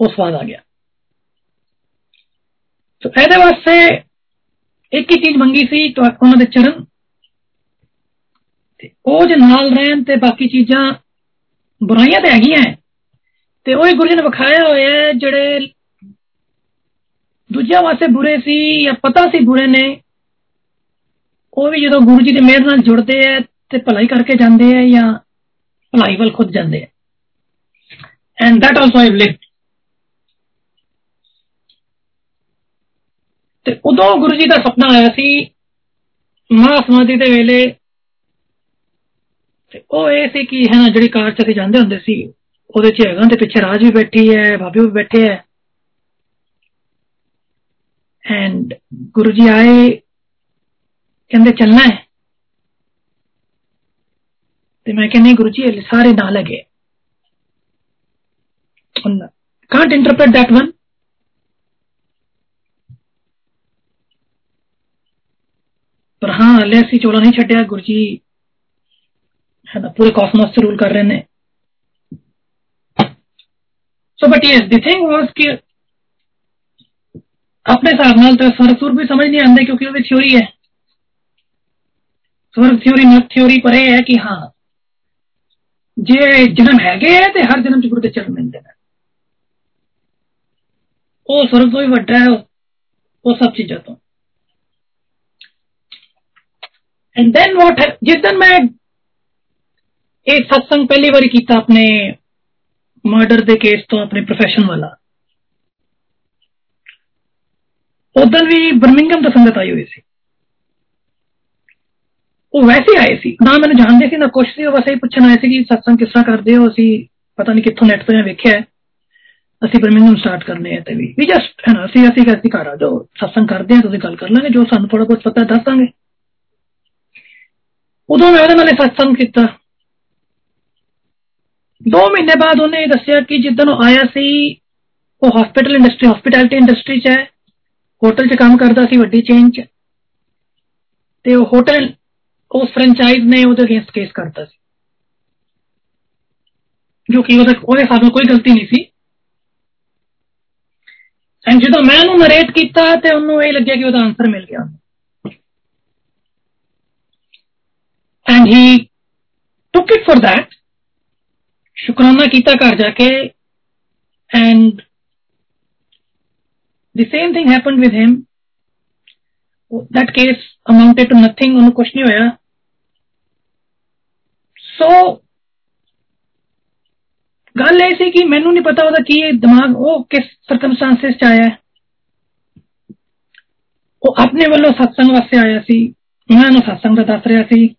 ਮੈਂ ਉਹ ਸਵਾਦ ਆ ਗਿਆ ਸੋ ਇਹਦੇ ਵਾਸਤੇ ਇੱਕ ਹੀ ਚੀਜ਼ ਮੰਗੀ ਸੀ ਤਾਂ ਉਹਨਾਂ ਦੇ ਚਰਨ ਤੇ ਉਹ ਜੇ ਨਾਲ ਰਹਿਣ ਤੇ ਬਾਕੀ ਚੀਜ਼ਾਂ ਬੁਰਾਈਆਂ ਤੇ ਹੈਗੀਆਂ ਤੇ ਉਹ ਹੀ ਗੁਰੂ ਜੀ ਨੇ ਵਿਖਾਇਆ ਹੋਇਆ ਜਿਹੜੇ ਦੂਜਿਆਂ ਵਾਸਤੇ ਬੁਰੇ ਸੀ ਜਾਂ ਪਤਾ ਸੀ ਬੁਰੇ ਨੇ ਉਹ ਵੀ ਜਦੋਂ ਗੁਰੂ ਜੀ ਦੀ ਮਿਹਰ ਨਾਲ ਜੁੜਦੇ ਆ ਤੇ ਭਲਾਈ ਕਰਕੇ ਜਾਂਦੇ ਆ ਜਾਂ ਭਲਾਈ ਵੱਲ ਖੁਦ ਜਾਂਦੇ ਆ and that also I've lived ਤੇ ਉਦੋਂ ਗੁਰੂ ਜੀ ਦਾ ਸੁਪਨਾ ਆਇਆ ਸੀ ਮਹਾ ਸਮਾਧੀ ਦੇ ਵੇਲੇ ਤੇ ਉਹ ਇਹ ਸੀ ਕਿ ਹੈ ਨਾ ਜਿਹੜੀ ਕਾਰ ਚ ਅਸੀਂ ਜਾਂਦੇ ਹੁੰਦੇ ਸੀ ਉਹਦੇ ਚ ਹੈਗਾ ਤੇ ਪਿੱਛੇ ਰਾਜ ਵੀ ਬੈਠੀ ਹੈ ਬਾਬੇ ਵੀ ਬੈਠੇ ਹੈ ਐਂਡ ਗੁਰੂ ਜੀ ਆਏ ਕਹਿੰਦੇ ਚੱਲਣਾ ਹੈ ਤੇ ਮੈਂ ਕਹਿੰਦੀ ਗੁਰੂ ਜੀ ਇਹ ਸਾਰੇ ਨਾਲ ਲਗੇ can't interpret that one ਪਰ ਹਾਂ ਹਲੇ ਅਸੀਂ ਚੋਲਾ ਨਹੀਂ ਛੱਡਿਆ ਗੁਰੂ ਜੀ ਹੈ ਨਾ ਪੂਰੇ ਕਾਸਮੋਸ ਤੇ ਰੂਲ ਕਰ ਰਹੇ ਨੇ so but yes the thing was ਕਿ ਆਪਣੇ ਹਿਸਾਬ ਨਾਲ ਤਾਂ ਸਰਸੁਰ ਵੀ ਸਮਝ ਨਹੀਂ ਆਉਂਦੇ ਕਿਉਂਕਿ ਉਹਦੀ ਥਿਉਰੀ ਹੈ ਸਵਰਗ ਥਿਉਰੀ ਮਤ ਥਿਉਰੀ ਪਰ ਇਹ ਹੈ ਕਿ ਹਾਂ ਜੇ ਜਨਮ ਹੈਗੇ ਹੈ ਤੇ ਹਰ ਜਨਮ ਚ ਗੁਰੂ ਦੇ ਚਰਨ ਮਿਲਦੇ ਨੇ ਉਹ ਸਵਰਗ ਤੋਂ ਵੀ ਵੱਡਾ ਹੈ ਉਹ ਸਭ ਚੀਜ਼ਾਂ ਤੋਂ ਐਂਡ ਦੈਨ ਵਾਟ ਜਿੱਦਨ ਮੈਂ ਇਹ ਸਤਸੰਗ ਪਹਿਲੀ ਵਾਰੀ ਕੀਤਾ ਆਪਣੇ ਮਰਡਰ ਦੇ ਕੇਸ ਤੋਂ ਆਪਣੇ ਪ੍ਰੋਫੈਸ਼ਨ ਵਾਲਾ ਉਦੋਂ ਵੀ ਬਰਮਿੰਗਮ ਤੋਂ ਸੰਗਤ ਆਈ ਹੋਈ ਸੀ ਉਹ ਵੈਸੇ ਆਏ ਸੀ ਨਾ ਮੈਨੂੰ ਜਾਣਦੇ ਸੀ ਨਾ ਕੁਛ ਸੀ ਉਹ ਵੈਸੇ ਹੀ ਪੁੱਛਣ ਆਏ ਸੀ ਕਿ ਸਤਸੰਗ ਕਿਸ ਤਰ੍ਹਾਂ ਕਰਦੇ ਹੋ ਅਸੀਂ ਪਤਾ ਨਹੀਂ ਕਿੱਥੋਂ ਨੈਟ ਤੋਂ ਵੇਖਿਆ ਅਸੀਂ ਬਰਮਿੰਗਮ ਸਟਾਰਟ ਕਰਨੇ ਆ ਤੇ ਵੀ ਵੀ ਜਸਟ ਹੈ ਨਾ ਅਸੀਂ ਅਸੀਂ ਕਹਿੰਦੇ ਘਰ ਆ ਜਾਓ ਸਤਸੰਗ ਕਰਦੇ ਆ ਤੁਸੀਂ ਗੱਲ ਕਰ ਲਾਂਗੇ ਜੋ ਸਾਨੂੰ ਥੋੜਾ ਬਹੁਤ ਪਤਾ ਦੱਸ ਦਾਂਗੇ ਉਦੋਂ ਮੈਂ ਉਹਦੇ ਨਾਲ ਸਤਸੰਗ ਕੀਤਾ 2 ਮਹੀਨੇ ਬਾਅਦ ਉਹਨੇ ਦੱਸਿਆ ਕਿ ਜਿੱਦਨ ਉਹ ਆਇਆ ਸੀ ਉਹ ਹਸਪੀਟਲ ਇੰਡਸਟਰੀ ਹਸਪਿਟੈਲਿਟੀ ਇੰਡਸਟਰੀ 'ਚ ਹੈ ਹੋਟਲ 'ਚ ਕੰਮ ਕਰਦਾ ਸੀ ਵੱਡੀ ਚੇਨ 'ਚ ਤੇ ਉਹ ਹੋਟਲ ਉਸ ਫਰੈਂਚਾਈਜ਼ ਨੇ ਉਹਦੇ ਅਗੇਂਸਟ ਕੇਸ ਕਰਤਾ ਸੀ ਜੋ ਕਿ ਉਹਦੇ ਉਹਦੇ ਸਾਹਮਣੇ ਕੋਈ ਗਲਤੀ ਨਹੀਂ ਸੀ ਐਂਡ ਜਦੋਂ ਮੈਂ ਉਹਨੂੰ ਨਰੇਟ ਕੀਤਾ ਤੇ ਉਹਨੂੰ ਇਹ ਲੱਗਿਆ ਕਿ ਉਹਦਾ ਆਨਸਰ ਮਿਲ ਗਿਆ and he took it for that शुक्राना कीता कर जाके and the same thing happen with him that case amounted to nothing उन्होंने कुछ नहीं होया सो so, गल ऐसी कि मैं नहीं पता कि दिमाग वो किस सरकमस्टांसिस आया है वो अपने वालों सत्संग वास्ते आया सी उन्होंने सत्संग दस रहा सी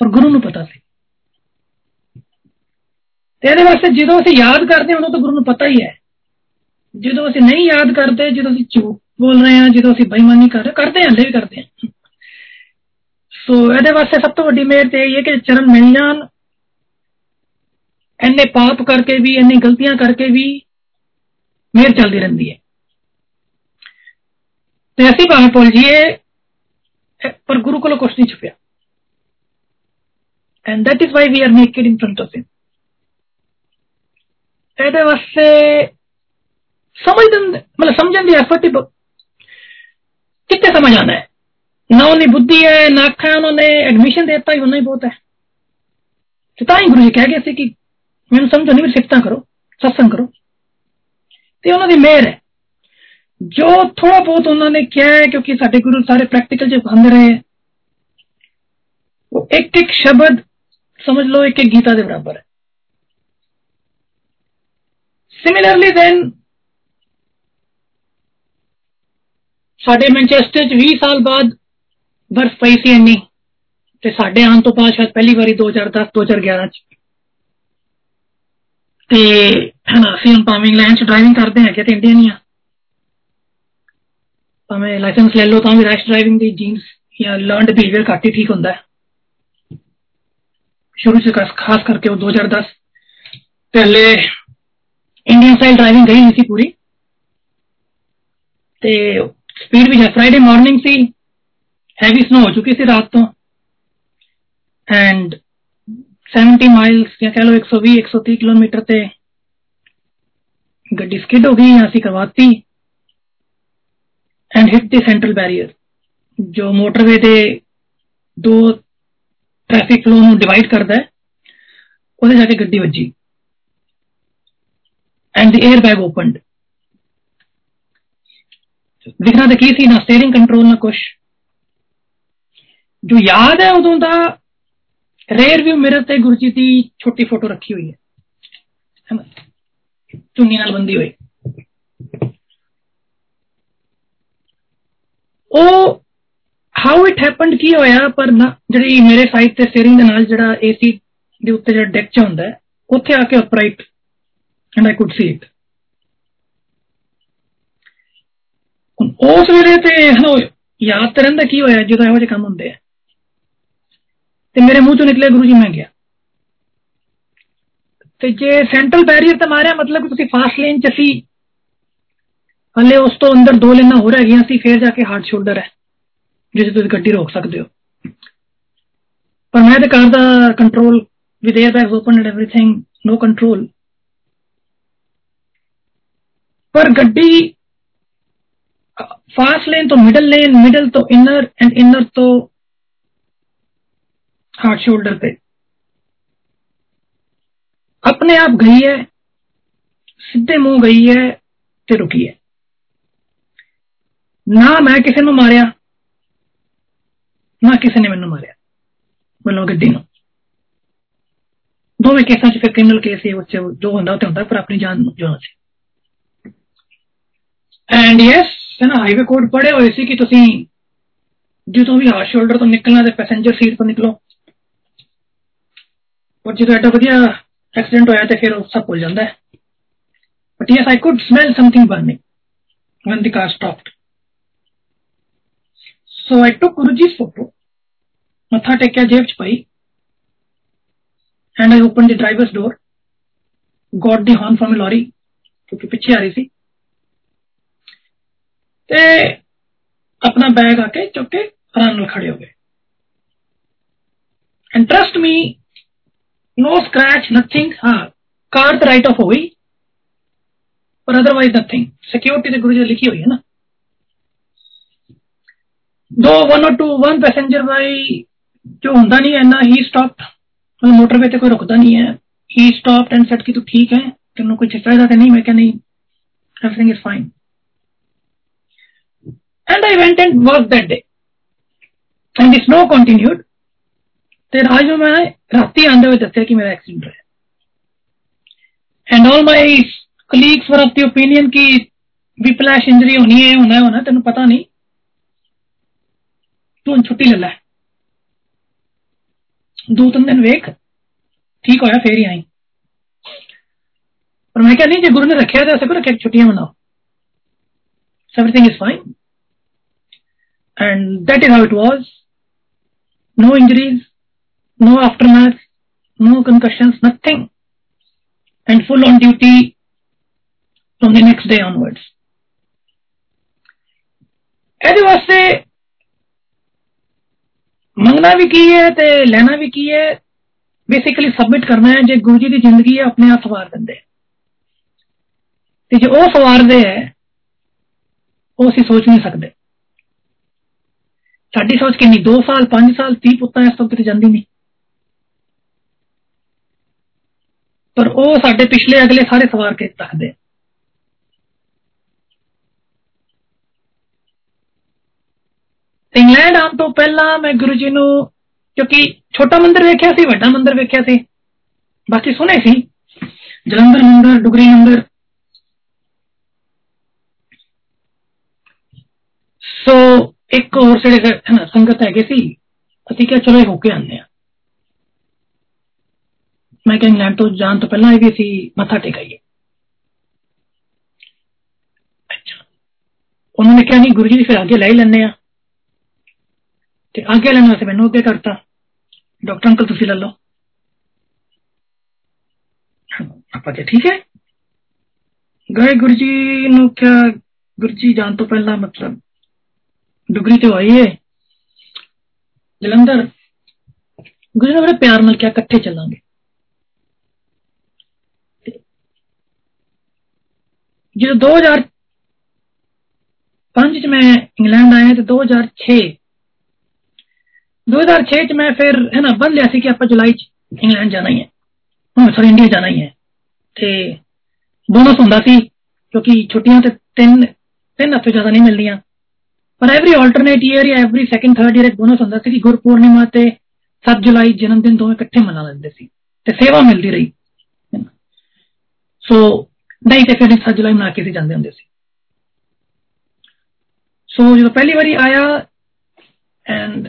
ਪਰ ਗੁਰੂ ਨੂੰ ਪਤਾ ਸੀ ਤੇ ਇਹਦੇ ਵਾਸਤੇ ਜਦੋਂ ਅਸੀਂ ਯਾਦ ਕਰਦੇ ਹਾਂ ਉਦੋਂ ਤਾਂ ਗੁਰੂ ਨੂੰ ਪਤਾ ਹੀ ਹੈ ਜਦੋਂ ਅਸੀਂ ਨਹੀਂ ਯਾਦ ਕਰਦੇ ਜਦੋਂ ਅਸੀਂ ਝੂਠ ਬੋਲ ਰਹੇ ਹਾਂ ਜਦੋਂ ਅਸੀਂ ਬੇਈਮਾਨੀ ਕਰ ਰਹੇ ਕਰਦੇ ਹਾਂ ਹਲੇ ਵੀ ਕਰਦੇ ਹਾਂ ਸੋ ਇਹਦੇ ਵਾਸਤੇ ਸਭ ਤੋਂ ਵੱਡੀ ਮਿਹਰ ਤੇ ਇਹ ਹੈ ਕਿ ਚਰਨ ਮਿਲ ਜਾਣ ਇੰਨੇ ਪਾਪ ਕਰਕੇ ਵੀ ਇੰਨੀ ਗਲਤੀਆਂ ਕਰਕੇ ਵੀ ਮਿਹਰ ਚੱਲਦੀ ਰਹਿੰਦੀ ਹੈ ਤੇ ਅਸੀਂ ਭਾਵੇਂ ਭੁੱਲ ਜੀਏ ਪਰ ਗੁਰੂ ਕੋਲੋਂ ਕੁਝ ਨਹੀਂ ਛੁਪਿਆ and that is why we are naked in front of him ਇਹਦੇ ਵਾਸਤੇ ਸਮਝਣ ਮਤਲਬ ਸਮਝਣ ਦੀ ਐਫਰਟ ਹੀ ਕਿੱਥੇ ਸਮਝ ਆਣਾ ਹੈ ਨਾ ਉਹਨੇ ਬੁੱਧੀ ਹੈ ਨਾ ਅੱਖਾਂ ਉਹਨਾਂ ਨੇ ਐਡਮਿਸ਼ਨ ਦਿੱਤਾ ਹੀ ਉਹਨਾਂ ਹੀ ਬਹੁਤ ਹੈ ਤੇ ਤਾਂ ਹੀ ਗੁਰੂ ਜੀ ਕਹਿ ਗਏ ਸੀ ਕਿ ਮੈਨੂੰ ਸਮਝੋ ਨਹੀਂ ਸਿਫਤਾਂ ਕਰੋ ਸਤਸੰਗ ਕਰੋ ਤੇ ਉਹਨਾਂ ਦੀ ਮਿਹਰ ਹੈ ਜੋ ਥੋੜਾ ਬਹੁਤ ਉਹਨਾਂ ਨੇ ਕਿਹਾ ਹੈ ਕਿਉਂਕਿ ਸਾਡੇ ਗੁਰੂ ਸਾਰੇ ਪ੍ਰੈਕਟੀਕਲ ਚ ਹੁੰਦੇ ਰਹੇ ਉਹ ਇੱਕ ਇੱਕ ਸ਼ਬਦ ਸਮਝ ਲਓ ਇੱਕ ਇੱਕ ਗੀਤਾ ਦੇ ਬਰਾਬਰ ਹੈ ਸਿਮਿਲਰਲੀ ਦੈਨ ਸਾਡੇ ਮੈਂਚੈਸਟਰ ਚ 20 ਸਾਲ ਬਾਅਦ ਬਰਫ਼ ਪਈ ਸੀ ਇੰਨੀ ਤੇ ਸਾਡੇ ਆਉਣ ਤੋਂ ਬਾਅਦ ਸ਼ਾਇਦ ਪਹਿਲੀ ਵਾਰੀ 2010 2011 ਚ ਤੇ ਹਨਾ ਅਸੀਂ ਹੁਣ ਭਾਵੇਂ ਇੰਗਲੈਂਡ ਚ ਡਰਾਈਵਿੰਗ ਕਰਦੇ ਹੈਗੇ ਤੇ ਇੰਡੀਅਨ ਹੀ ਆ ਭਾਵੇਂ ਲਾਇਸੈਂਸ ਲੈ ਲਓ ਤਾਂ ਵੀ ਰੈਸ਼ ਡਰਾਈਵਿੰਗ ਦੀ ਜੀਨਸ ਜਾਂ ਲਰਨਡ ਬਿਹੇਵੀਅਰ ਘੱਟ ਹੀ ਠੀਕ ਹੁੰਦਾ ਹੈ ਸ਼ੁਰੂ ਚ ਖਾਸ ਕਰਕੇ ਉਹ 2010 ਪਹਿਲੇ ਇੰਡੀਅਨ ਸਟਾਈਲ ਡਰਾਈਵਿੰਗ ਗਈ ਨਹੀਂ ਸੀ ਪੂਰੀ ਤੇ ਸਪੀਡ ਵੀ ਹੈ ਫਰਾਈਡੇ ਮਾਰਨਿੰਗ ਸੀ ਹੈਵੀ ਸਨੋ ਹੋ ਚੁੱਕੀ ਸੀ ਰਾਤ ਤੋਂ ਐਂਡ 70 ਮਾਈਲਸ ਜਾਂ ਕਹ ਲਓ 120 130 ਕਿਲੋਮੀਟਰ ਤੇ ਗੱਡੀ ਸਕਿਡ ਹੋ ਗਈ ਅਸੀਂ ਕਰਵਾਤੀ and hit the central barrier ਜੋ ਮੋਟਰਵੇ ਦੇ ਦੋ ट्रैफ़िक फ्लो डिवाइड करता है जाके गड्डी बजी and the air bag open दिखना तो की सी ना स्टेयरिंग कंट्रोल ना कुछ जो याद है उदों का रेयर व्यू मिरर से गुरु जी की छोटी फ़ोटो रखी हुई है चुनी बंदी हुई ਹਾਊ ਇਟ ਹੈਪਨਡ ਕੀ ਹੋਇਆ ਪਰ ਨਾ ਜਿਹੜੀ ਮੇਰੇ ਸਾਈਡ ਤੇ ਸਟੀਅਰਿੰਗ ਦੇ ਨਾਲ ਜਿਹੜਾ ਏਸੀ ਦੇ ਉੱਤੇ ਜਿਹੜਾ ਡੈਕ ਚ ਹੁੰਦਾ ਉੱਥੇ ਆ ਕੇ upright and I could see it ਉਸ ਵੇਲੇ ਤੇ ਹਨੋ ਯਾਦ ਕਰਨ ਦਾ ਕੀ ਹੋਇਆ ਜਦੋਂ ਇਹੋ ਜਿਹੇ ਕੰਮ ਹੁੰਦੇ ਆ ਤੇ ਮੇਰੇ ਮੂੰਹ ਤੋਂ ਨਿਕਲੇ ਗੁਰੂ ਜੀ ਮੈਂ ਗਿਆ ਤੇ ਜੇ ਸੈਂਟਰਲ ਬੈਰੀਅਰ ਤੇ ਮਾਰਿਆ ਮਤਲਬ ਤੁਸੀਂ ਫਾਸਟ ਲੇਨ ਚ ਸੀ ਹਲੇ ਉਸ ਤੋਂ ਅੰਦਰ ਦੋ ਲੈਣਾ ਹੋਰ ਹੈਗੀਆਂ ਸੀ ਫੇਰ ਜਾ ਕੇ ਹਾਰਡ ਸ਼ੋਲਡਰ ਹੈ ਜਿਸ ਤੁਸੀਂ रोक सकते हो पर मैं ਮੈਂ ਤੇ car the control with airbags open and everything no control पर गड्डी फास्ट लेन तो मिडल लेन मिडल तो इनर एंड इनर तो हार्ड शोल्डर पे अपने आप गई है सीधे मुँह गई है ते रुकी है ना मैं किसी ਨੂੰ ਨਾ ਕਿਸੇ ਨੇ ਮੈਨੂੰ ਮਾਰਿਆ ਮਤਲਬ ਗੱਡੀ ਨੂੰ ਦੋਵੇਂ ਕੇਸਾਂ 'ਚ ਫਿਰ ਕ੍ਰਿਮੀਨਲ ਕੇਸ ਹੀ ਉੱਚ ਜੋ ਹੁੰਦਾ ਉਹ ਤੇ ਹੁੰਦਾ ਪਰ ਆਪਣੀ ਜਾਨ ਜੋ ਸੀ ਐਂਡ ਯੈਸ ਹੈ ਨਾ ਹਾਈਵੇ ਕੋਡ ਪੜੇ ਹੋਏ ਸੀ ਕਿ ਤੁਸੀਂ ਜਦੋਂ ਵੀ ਹਾਰਡ ਸ਼ੋਲਡਰ ਤੋਂ ਨਿਕਲਣਾ ਤੇ ਪੈਸੇਂਜਰ ਸੀਟ ਤੋਂ ਨਿਕਲੋ ਪਰ ਜਦੋਂ ਐਡਾ ਵਧੀਆ ਐਕਸੀਡੈਂਟ ਹੋਇਆ ਤੇ ਫਿਰ ਉਹ ਸਭ ਭੁੱਲ ਜਾਂਦਾ ਹੈ but yes I could smell something burning when the car stopped. So, I took Guruji's photo. I thought I can't spy. And I opened the driver's door. Got the horn from a lorry. क्योंकि पीछे आ रही थी ते अपना bag आके चुके आराम खड़े हो गए and trust me no scratch nothing हाँ कार तो राइट ऑफ़ हो गई पर अदरवाइज़ नथिंग सिक्योरिटी तो गुरु जी लिखी हुई है ना दो वन और टू वन पैसेंजर भाई जो ਹੁੰਦਾ ਨਹੀਂ ਐਨਾ ਹੀ ਸਟਾਪਡ ਉਹ ਮੋਟਰਵੇ ਤੇ ਕੋਈ ਰੁਕਦਾ ਨਹੀਂ ਹੈ ਹੀ ਸਟਾਪਡ ਐਂਡ ਸੈਡ ਕਿ ਤੂੰ ਠੀਕ ਹੈ ਤੈਨੂੰ ਕੁਝ ਚਾਹੀਦਾ ਤੇ ਨਹੀਂ ਮੈਂ ਕਿਹਾ ਨਹੀਂ everything is fine and I went and worked that day and the snow continued ਤੇ ਰਾਜ ਨੂੰ ਮੈਂ ਰਾਤੀ ਆਂਦੇ ਹੋਏ ਦੱਸਿਆ ਕਿ ਮੇਰਾ ਐਕਸੀਡੈਂਟ ਹੋਇਆ and all my colleagues were of the opinion ਕਿ ਵਿਪਲੈਸ਼ ਇੰਜਰੀ ਹੋਣੀ ਹੈ ਹੋਣਾ ਹੋਣਾ ਤੈਨੂੰ ਪਤਾ ਨਹੀਂ तू छुट्टी ले लै। दो तीन दिन वेख, ठीक होया, फिर ही आई। पर मैं क्या नहीं जो गुरु ने रखे तो ऐसा करो क्या छुट्टियाँ मनाओ। Everything is fine and that is how it was no injuries no aftermath no concussion nothing and full on duty from the next day onwards एहदे वास्ते ਮੰਗਣਾ ਵੀ ਕੀ ਹੈ ਤੇ ਲੈਣਾ ਵੀ ਕੀ ਹੈ ਬੇਸਿਕਲੀ ਸਬਮਿਟ ਕਰਨਾ ਹੈ ਜੇ ਗੁਰੂ ਜੀ ਦੀ ਜ਼ਿੰਦਗੀ ਹੈ ਆਪਣੇ ਆਪ ਸਵਾਰ ਦਿੰਦੇ ਤੇ ਜੇ ਉਹ ਸਵਾਰਦੇ ਹੈ ਉਹ ਅਸੀਂ ਸੋਚ ਨਹੀਂ ਸਕਦੇ ਸਾਡੀ ਸੋਚ ਕਿੰਨੀ 2 ਸਾਲ 5 ਸਾਲ 30 ਪੁੱਤਾਂ ਇਸ ਤੋਂ ਕਿਤੇ ਜਾਂਦੀ ਨਹੀਂ ਪਰ ਉਹ ਸਾਡੇ ਪਿਛਲੇ ਅਗਲੇ ਸਾਰੇ ਸਵਾਰ ਕੇ ਤੱਕਦੇ ਇੰਗਲੈਂਡ ਆਉਣ ਤੋਂ ਪਹਿਲਾਂ ਮੈਂ ਗੁਰੂ ਜੀ ਨੂੰ ਕਿਉਂਕਿ ਛੋਟਾ ਮੰਦਿਰ ਵੇਖਿਆ ਸੀ ਵੱਡਾ ਮੰਦਿਰ ਵੇਖਿਆ ਸੀ ਬਾਕੀ ਸੁਣੇ ਸੀ ਜਲੰਧਰ ਮੰਦਿਰ ਡੁਗਰੀ ਮੰਦਿਰ ਸੋ ਇੱਕ ਹੋਰ ਜਿਹੜੇ ਸੰਗਤ ਹੈਗੇ ਸੀ ਅਸੀਂ ਕਿਹਾ ਚਲੋ ਹੋ ਕੇ ਆਉਂਦੇ ਆ ਮੈਂ ਕਿਹਾ ਇੰਗਲੈਂਡ ਤੋਂ ਜਾਣ ਤੋਂ ਪਹਿਲਾਂ ਇਹ ਵੀ ਅਸੀਂ ਮੱਥਾ ਟੇਕਾਈਏ ਅੱਛਾ ਉਹਨਾਂ ਨੇ ਕਿਹਾ ਨਹੀਂ ਗੁਰੂ ਜੀ ਫਿਰ ਅੱਗੇ ਲੈ ਲੈਣੇ ਆ ਤੇ ਅੱਗੇ ਲੈਣ ਵਾਸਤੇ ਮੈਨੂੰ ਅੱਗੇ ਕਰਤਾ ਡਾਕਟਰ ਅੰਕਲ ਤੁਸੀਂ ਲੈ ਲਓ ਆਪਾਂ ਕਿਹਾ ਠੀਕ ਹੈ ਗਏ ਗੁਰੂ ਜੀ ਨੂੰ ਕਿਹਾ ਗੁਰੂ ਜੀ ਜਾਣ ਤੋਂ ਪਹਿਲਾਂ ਮਤਲਬ ਡੁਗਰੀ ਤੇ ਆਈਏ ਜਲੰਧਰ ਗੁਰੂ ਨੇ ਬੜੇ ਪਿਆਰ ਨਾਲ ਕਿਹਾ ਇਕੱਠੇ ਚੱਲਾਂਗੇ ਜਦੋਂ 2005 ਚ ਮੈਂ ਇੰਗਲੈਂਡ ਆਇਆ ਤੇ 2006 2006 ਚ ਮੈਂ ਫਿਰ ਹੈ ਨਾ ਬੰਦ ਲਿਆ ਸੀ ਕਿ ਆਪਾਂ ਜੁਲਾਈ ਚ ਇੰਗਲੈਂਡ ਜਾਣਾ ਹੀ ਹੈ ਹਾਂ ਸੌਰੀ ਇੰਡੀਆ ਜਾਣਾ ਹੀ ਹੈ ਤੇ ਬੋਨਸ ਹੁੰਦਾ ਸੀ ਕਿਉਂਕਿ ਛੁੱਟੀਆਂ ਤੇ ਤਿੰਨ ਤਿੰਨ ਹਫ਼ਤੇ ਜ਼ਿਆਦਾ ਨਹੀਂ ਮਿਲਦੀਆਂ ਪਰ ਐਵਰੀ ਆਲਟਰਨੇਟ ਈਅਰ ਜਾਂ ਐਵਰੀ ਸੈਕੰਡ ਥਰਡ ਈਅਰ ਇੱਕ ਬੋਨਸ ਹੁੰਦਾ ਸੀ ਕਿ ਗੁਰਪੂਰਨਿਮਾ ਤੇ 7 ਜੁਲਾਈ ਜਨਮ ਦਿਨ ਦੋਵੇਂ ਇਕੱਠੇ ਮਨਾ ਲੈਂਦੇ ਸੀ ਤੇ ਸੇਵਾ ਮਿਲਦੀ ਰਹੀ ਸੋ ਨਹੀਂ ਤੇ ਫਿਰ 7 ਜੁਲਾਈ ਮਨਾ ਕੇ ਸੀ ਜਾਂਦੇ ਹੁੰਦੇ ਸੀ ਸੋ ਜਦੋਂ ਪਹਿਲੀ ਵਾਰੀ ਆਇਆ ਐਂਡ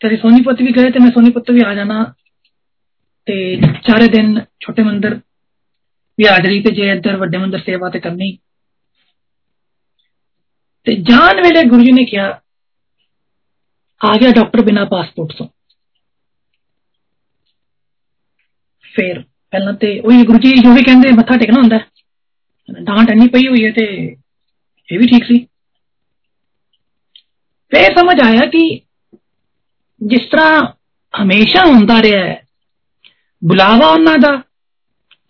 ਤੇ ਸੋਨੀਪਤ ਵੀ ਗਏ ਤੇ ਮੈਂ ਸੋਨੀਪਤ ਵੀ ਆ ਜਾਣਾ ਤੇ ਚਾਰੇ ਦਿਨ ਛੋਟੇ ਮੰਦਰ ਵੀ ਹਾਜ਼ਰੀ ਤੇ ਜੇ ਇੱਧਰ ਵੱਡੇ ਮੰਦਰ ਸੇਵਾ ਤੇ ਕਰਨੀ ਤੇ ਜਾਣ ਵੇਲੇ ਗੁਰੂ ਜੀ ਨੇ ਕਿਹਾ ਆ ਗਿਆ ਡਾਕਟਰ ਬਿਨਾ ਪਾਸਪੋਰਟ ਤੋਂ ਫਿਰ ਪਹਿਲਾਂ ਤੇ ਉਹੀ ਗੁਰੂ ਜੀ ਜੋ ਵੀ ਕਹਿੰਦੇ ਮੱਥਾ ਟੇਕਣਾ ਹੁੰਦਾ ਡਾਂਟ ਇੰਨੀ ਪਈ ਹੋਈ ਹੈ ਤੇ ਇਹ ਵੀ ਠੀਕ ਸੀ ਫੇਰ ਸਮਝ ਆਇਆ ਕਿ ਜਿਸ ਤਰ੍ਹਾਂ ਹਮੇਸ਼ਾ ਹੁੰਦਾ ਰਿਹਾ ਹੈ ਬੁਲਾਵਾ ਉਹਨਾਂ ਦਾ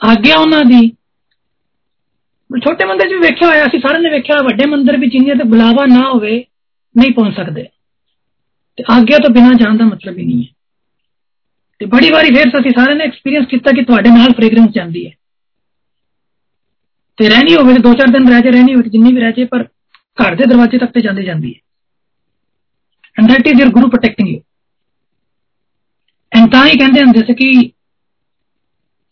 ਆਗਿਆ ਉਹਨਾਂ ਦੀ ਛੋਟੇ ਮੰਦਰ 'ਚ ਵੀ ਵੇਖਿਆ ਹੋਇਆ ਸੀ ਸਾਰਿਆਂ ਨੇ ਵੇਖਿਆ ਵੱਡੇ ਮੰਦਰ ਵੀ ਜਿੰਨੇ ਤੇ ਬੁਲਾਵਾ ਨਾ ਹੋਵੇ ਨਹੀਂ ਪਹੁੰਚ ਸਕਦੇ ਤੇ ਆਗਿਆ ਤੋਂ ਬਿਨਾ ਜਾਣ ਦਾ ਮਤਲਬ ਹੀ ਨਹੀਂ ਹੈ ਤੇ ਬੜੀ ਵਾਰੀ ਫੇਰ ਅਸੀਂ ਸਾਰਿਆਂ ਨੇ ਐਕਸਪੀਰੀਅੰਸ ਕੀਤਾ ਕਿ ਤੁਹਾਡੇ ਨਾਲ ਫ੍ਰੈਗਰੈਂਸ ਜਾਂਦੀ ਹੈ ਤੇ ਰਹਿਣੀ ਹੋਵੇ ਤੇ ਦੋ ਚਾਰ ਦਿਨ ਰਹਿ ਜੇ ਰਹਿਣੀ ਹੋਵੇ ਜਿੰਨੀ ਵੀ ਰਹਿ ਜੇ ਪਰ ਘਰ ਦੇ ਦਰਵਾਜ਼ੇ ਤੱਕ ਤੇ ਜਾਂਦੀ ਜਾਂਦੀ ਹੈ and that is your guru protecting you and ਤਾਂ ਹੀ ਕਹਿੰਦੇ ਹੁੰਦੇ ਸੀ ਕਿ